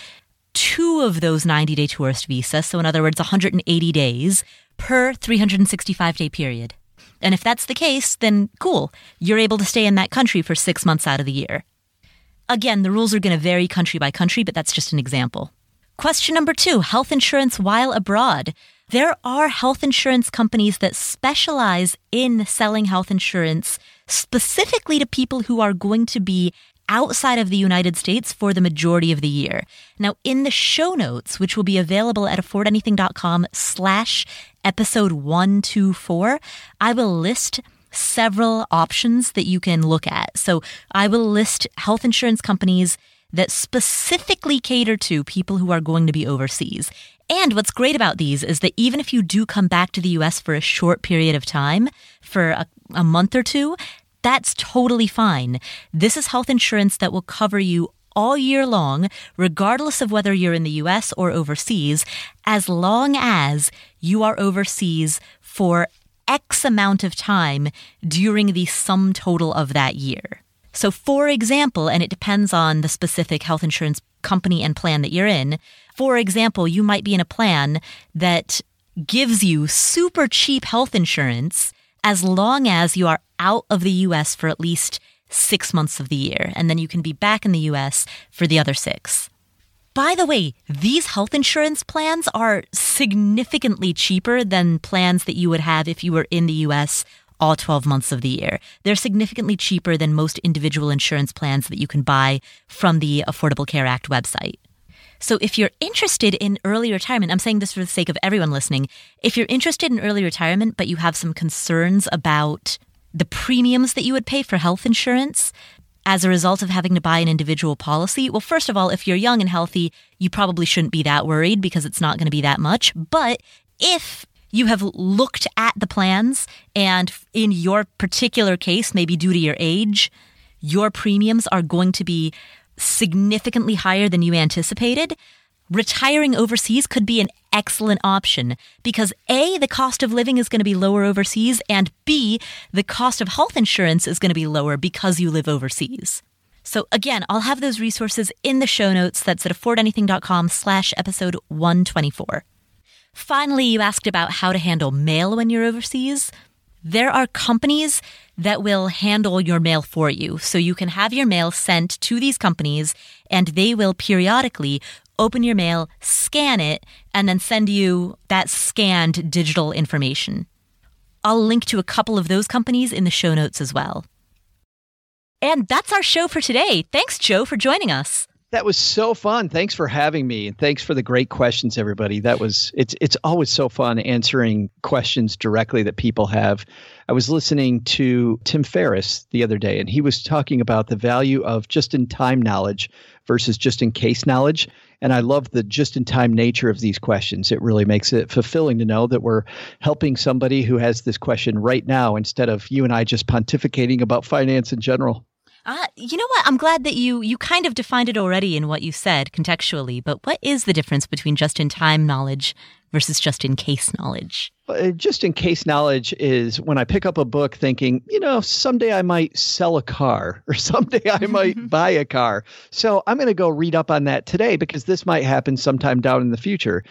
two of those 90 day tourist visas. So, in other words, 180 days per 365 day period. And if that's the case, then cool. You're able to stay in that country for six months out of the year. Again, the rules are going to vary country by country, but that's just an example. Question number two health insurance while abroad. There are health insurance companies that specialize in selling health insurance specifically to people who are going to be outside of the United States for the majority of the year. Now, in the show notes, which will be available at affordanything.com slash episode 124, I will list several options that you can look at. So I will list health insurance companies that specifically cater to people who are going to be overseas. And what's great about these is that even if you do come back to the US for a short period of time, for a, a month or two, that's totally fine. This is health insurance that will cover you all year long, regardless of whether you're in the US or overseas, as long as you are overseas for X amount of time during the sum total of that year. So, for example, and it depends on the specific health insurance company and plan that you're in, for example, you might be in a plan that gives you super cheap health insurance as long as you are out of the US for at least six months of the year, and then you can be back in the US for the other six. By the way, these health insurance plans are significantly cheaper than plans that you would have if you were in the US all 12 months of the year. They're significantly cheaper than most individual insurance plans that you can buy from the Affordable Care Act website. So if you're interested in early retirement, I'm saying this for the sake of everyone listening. If you're interested in early retirement, but you have some concerns about the premiums that you would pay for health insurance as a result of having to buy an individual policy, well, first of all, if you're young and healthy, you probably shouldn't be that worried because it's not going to be that much. But if you have looked at the plans and in your particular case, maybe due to your age, your premiums are going to be significantly higher than you anticipated, retiring overseas could be an excellent option because A, the cost of living is going to be lower overseas, and B, the cost of health insurance is going to be lower because you live overseas. So again, I'll have those resources in the show notes. That's at affordanything.com slash episode 124. Finally, you asked about how to handle mail when you're overseas. There are companies that will handle your mail for you. So you can have your mail sent to these companies and they will periodically open your mail, scan it, and then send you that scanned digital information. I'll link to a couple of those companies in the show notes as well. And that's our show for today. Thanks, Joe, for joining us. That was so fun. Thanks for having me, and thanks for the great questions, everybody. That was it's it's always so fun answering questions directly that people have. I was listening to Tim Ferriss the other day, and he was talking about the value of just-in-time knowledge versus just-in-case knowledge. And I love the just-in-time nature of these questions. It really makes it fulfilling to know that we're helping somebody who has this question right now instead of you and I just pontificating about finance in general. Uh, you know what? I'm glad that you you kind of defined it already in what you said contextually. But what is the difference between just in time knowledge versus just in case knowledge? Uh, just in case knowledge is when I pick up a book thinking, you know, someday I might sell a car or someday I might buy a car. So I'm going to go read up on that today because this might happen sometime down in the future.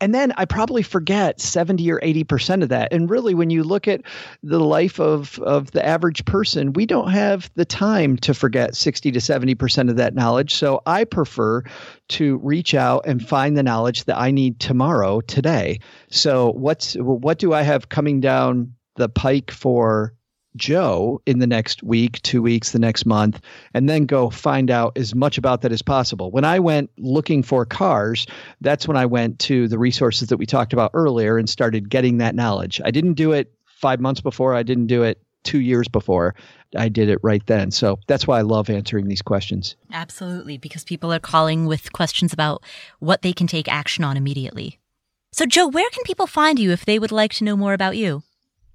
And then I probably forget 70 or 80% of that. And really, when you look at the life of, of the average person, we don't have the time to forget 60 to 70% of that knowledge. So I prefer to reach out and find the knowledge that I need tomorrow, today. So what's what do I have coming down the pike for Joe in the next week, two weeks, the next month, and then go find out as much about that as possible. When I went looking for cars, that's when I went to the resources that we talked about earlier and started getting that knowledge. I didn't do it five months before, I didn't do it two years before. I did it right then. So that's why I love answering these questions. Absolutely, because people are calling with questions about what they can take action on immediately. So, Joe, where can people find you if they would like to know more about you?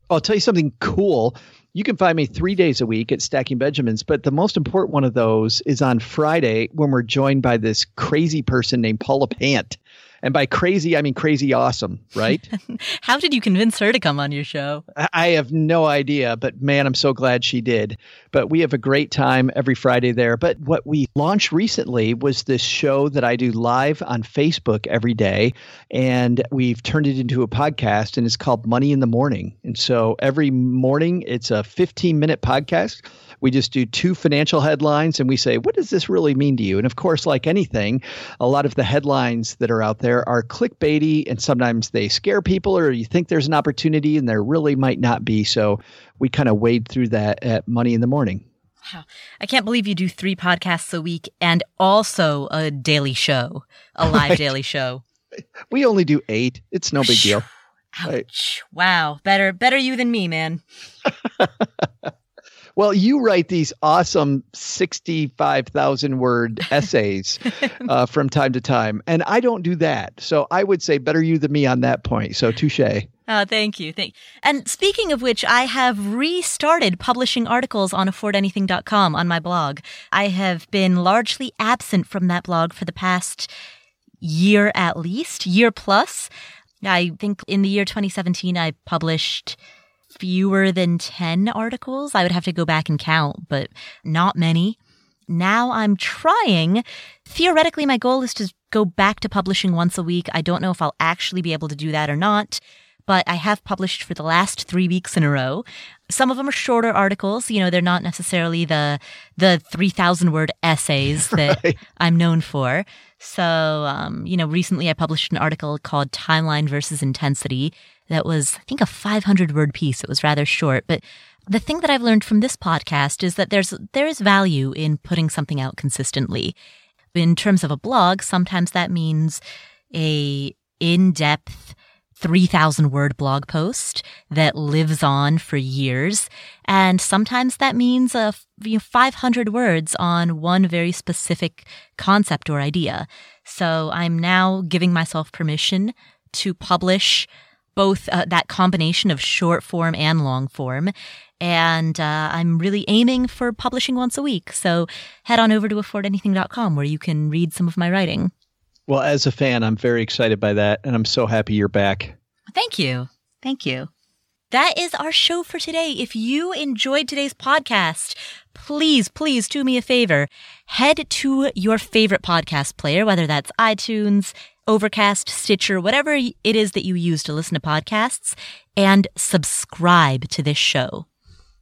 I'll tell you something cool. You can find me three days a week at Stacking Benjamins, but the most important one of those is on Friday when we're joined by this crazy person named Paula Pant. And by crazy, I mean crazy awesome, right? How did you convince her to come on your show? I have no idea, but man, I'm so glad she did. But we have a great time every Friday there. But what we launched recently was this show that I do live on Facebook every day. And we've turned it into a podcast, and it's called Money in the Morning. And so every morning, it's a 15 minute podcast we just do two financial headlines and we say, what does this really mean to you? And of course, like anything, a lot of the headlines that are out there are clickbaity and sometimes they scare people or you think there's an opportunity and there really might not be. So we kind of wade through that at Money in the Morning. Wow. I can't believe you do three podcasts a week and also a daily show, a live right. daily show. We only do eight. It's no big deal. Ouch. Right. Wow. Better better you than me, man. Well, you write these awesome 65,000 word essays uh, from time to time, and I don't do that. So I would say better you than me on that point. So touche. Oh, thank you. Thank. And speaking of which, I have restarted publishing articles on affordanything.com on my blog. I have been largely absent from that blog for the past year at least, year plus. I think in the year 2017 I published fewer than 10 articles. I would have to go back and count, but not many. Now I'm trying. Theoretically, my goal is to go back to publishing once a week. I don't know if I'll actually be able to do that or not, but I have published for the last three weeks in a row. Some of them are shorter articles. You know, they're not necessarily the the three thousand word essays that right. I'm known for. So, um, you know, recently I published an article called "Timeline versus Intensity." That was, I think, a 500 word piece. It was rather short, but the thing that I've learned from this podcast is that there's there is value in putting something out consistently. in terms of a blog, sometimes that means a in-depth 3,000 word blog post that lives on for years. And sometimes that means a, you know, 500 words on one very specific concept or idea. So I'm now giving myself permission to publish both uh, that combination of short form and long form. And uh, I'm really aiming for publishing once a week. So head on over to affordanything.com where you can read some of my writing. Well, as a fan, I'm very excited by that. And I'm so happy you're back. Thank you. Thank you. That is our show for today. If you enjoyed today's podcast, please, please do me a favor. Head to your favorite podcast player, whether that's iTunes, Overcast, Stitcher, whatever it is that you use to listen to podcasts, and subscribe to this show.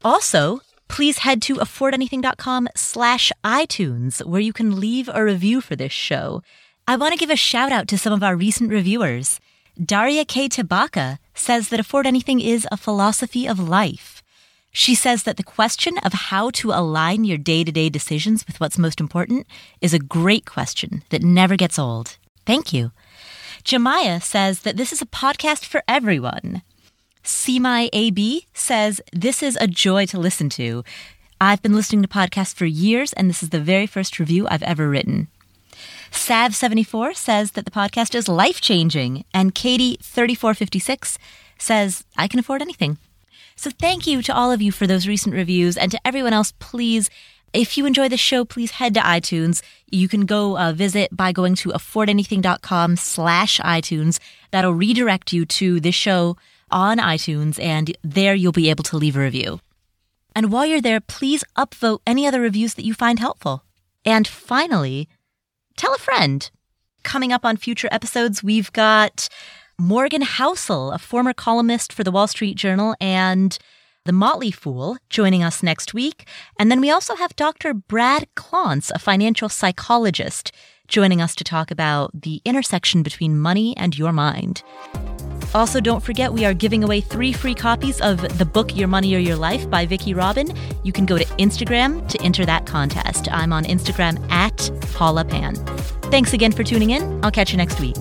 Also, please head to affordanything.com slash iTunes, where you can leave a review for this show. I want to give a shout out to some of our recent reviewers. Daria K. Tabaka says that Afford Anything is a philosophy of life. She says that the question of how to align your day to day decisions with what's most important is a great question that never gets old. Thank you. Jemiah says that this is a podcast for everyone. My AB says this is a joy to listen to. I've been listening to podcasts for years, and this is the very first review I've ever written. Sav74 says that the podcast is life changing, and Katie3456 says, I can afford anything. So thank you to all of you for those recent reviews, and to everyone else, please if you enjoy the show, please head to iTunes. You can go uh, visit by going to affordanything.com slash iTunes. That'll redirect you to this show on iTunes, and there you'll be able to leave a review. And while you're there, please upvote any other reviews that you find helpful. And finally, tell a friend. Coming up on future episodes, we've got Morgan Housel, a former columnist for the Wall Street Journal and the Motley Fool, joining us next week. And then we also have Dr. Brad Klontz, a financial psychologist, joining us to talk about the intersection between money and your mind. Also, don't forget we are giving away three free copies of the book Your Money or Your Life by Vicki Robin. You can go to Instagram to enter that contest. I'm on Instagram at Paula Pant. Thanks again for tuning in. I'll catch you next week.